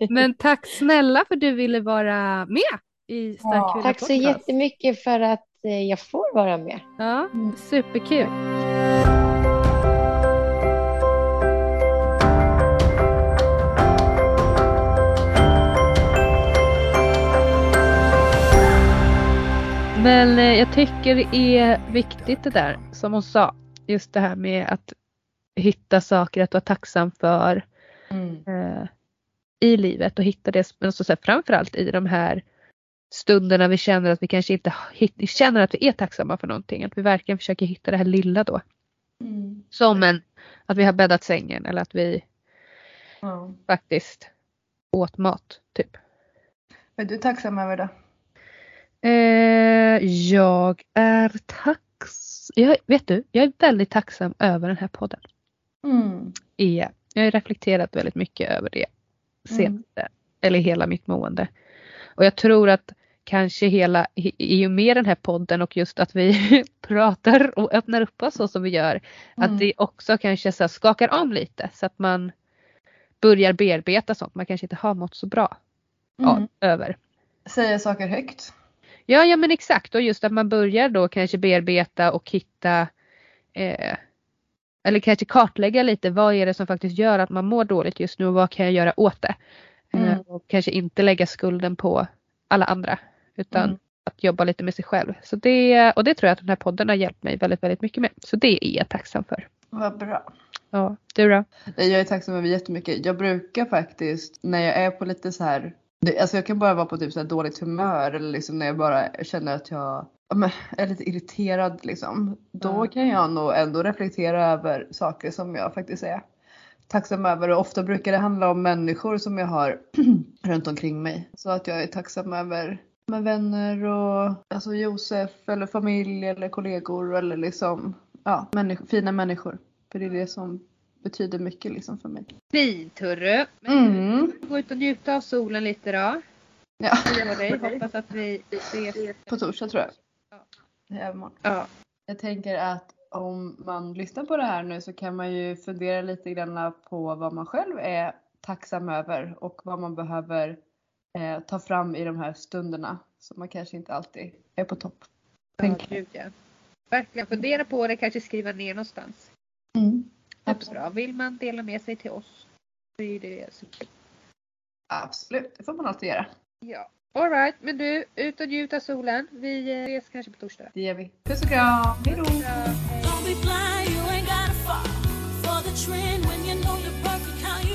men tack snälla för att du ville vara med i Stark Ja, Tack så jättemycket för att eh, jag får vara med. Ja, superkul. Men eh, jag tycker det är viktigt det där som hon sa. Just det här med att hitta saker att vara tacksam för Mm. eh, i livet och hitta det, men så, så här, framförallt i de här stunderna vi känner att vi kanske inte känner att vi är tacksamma för någonting. Att vi verkligen försöker hitta det här lilla då. Mm. Som en, att vi har bäddat sängen eller att vi Ja. faktiskt åt mat. Typ. Är du tacksam över det? Eh, jag är tacksam. Jag, vet du, jag är väldigt tacksam över den här podden. Mm. är, jag har reflekterat väldigt mycket över det senaste, eller hela mitt mående. Och jag tror att kanske hela, i och med den här podden och just att vi pratar och öppnar upp oss så som vi gör, Mm. att det också kanske så skakar om lite så att man börjar bearbeta sånt man kanske inte har mått så bra av, Mm. över. Säga saker högt. Ja, ja men exakt och just att man börjar då kanske bearbeta och hitta eh, eller kanske kartlägga lite vad är det som faktiskt gör att man mår dåligt just nu och vad kan jag göra åt det? Eh, Mm. och kanske inte lägga skulden på alla andra utan Mm. att jobba lite med sig själv. Så det, och det tror jag att den här podden har hjälpt mig väldigt, väldigt mycket med. Så det är jag tacksam för. Vad bra. Ja, du då? Jag är tacksam över jättemycket. Jag brukar faktiskt när jag är på lite så här. Det, alltså jag kan bara vara på typ så här dåligt humör eller liksom när jag bara känner att jag är lite irriterad liksom. Då Mm. kan jag nog ändå reflektera över saker som jag faktiskt är tacksam över och ofta brukar det handla om människor som jag har runt omkring mig. Så att jag är tacksam över med vänner och alltså Josef eller familj eller kollegor eller liksom ja, människor, fina människor. För det är det som betyder mycket liksom för mig. Fint hörru. Mm. Gå ut och njuta av solen lite då. Ja, dig. Hoppas att vi ses. på torsdag tror jag. Ja. Ja. Jag tänker att om man lyssnar på det här nu så kan man ju fundera lite grann på vad man själv är tacksam över och vad man behöver eh, ta fram i de här stunderna som man kanske inte alltid är på topp. Ja, gud ja. Verkligen fundera på det, kanske skriva ner någonstans. Mm. Jättebra. Vill man dela med sig till oss så är det så kul. Absolut, det får man alltid göra. Ja. Alright, men du, ut och njut av solen. Vi eh, ses kanske på torsdag. Det gör vi. Puss och kram, hej. Don't be blind, you ain't gotta fall for the trend when you know you're perfect how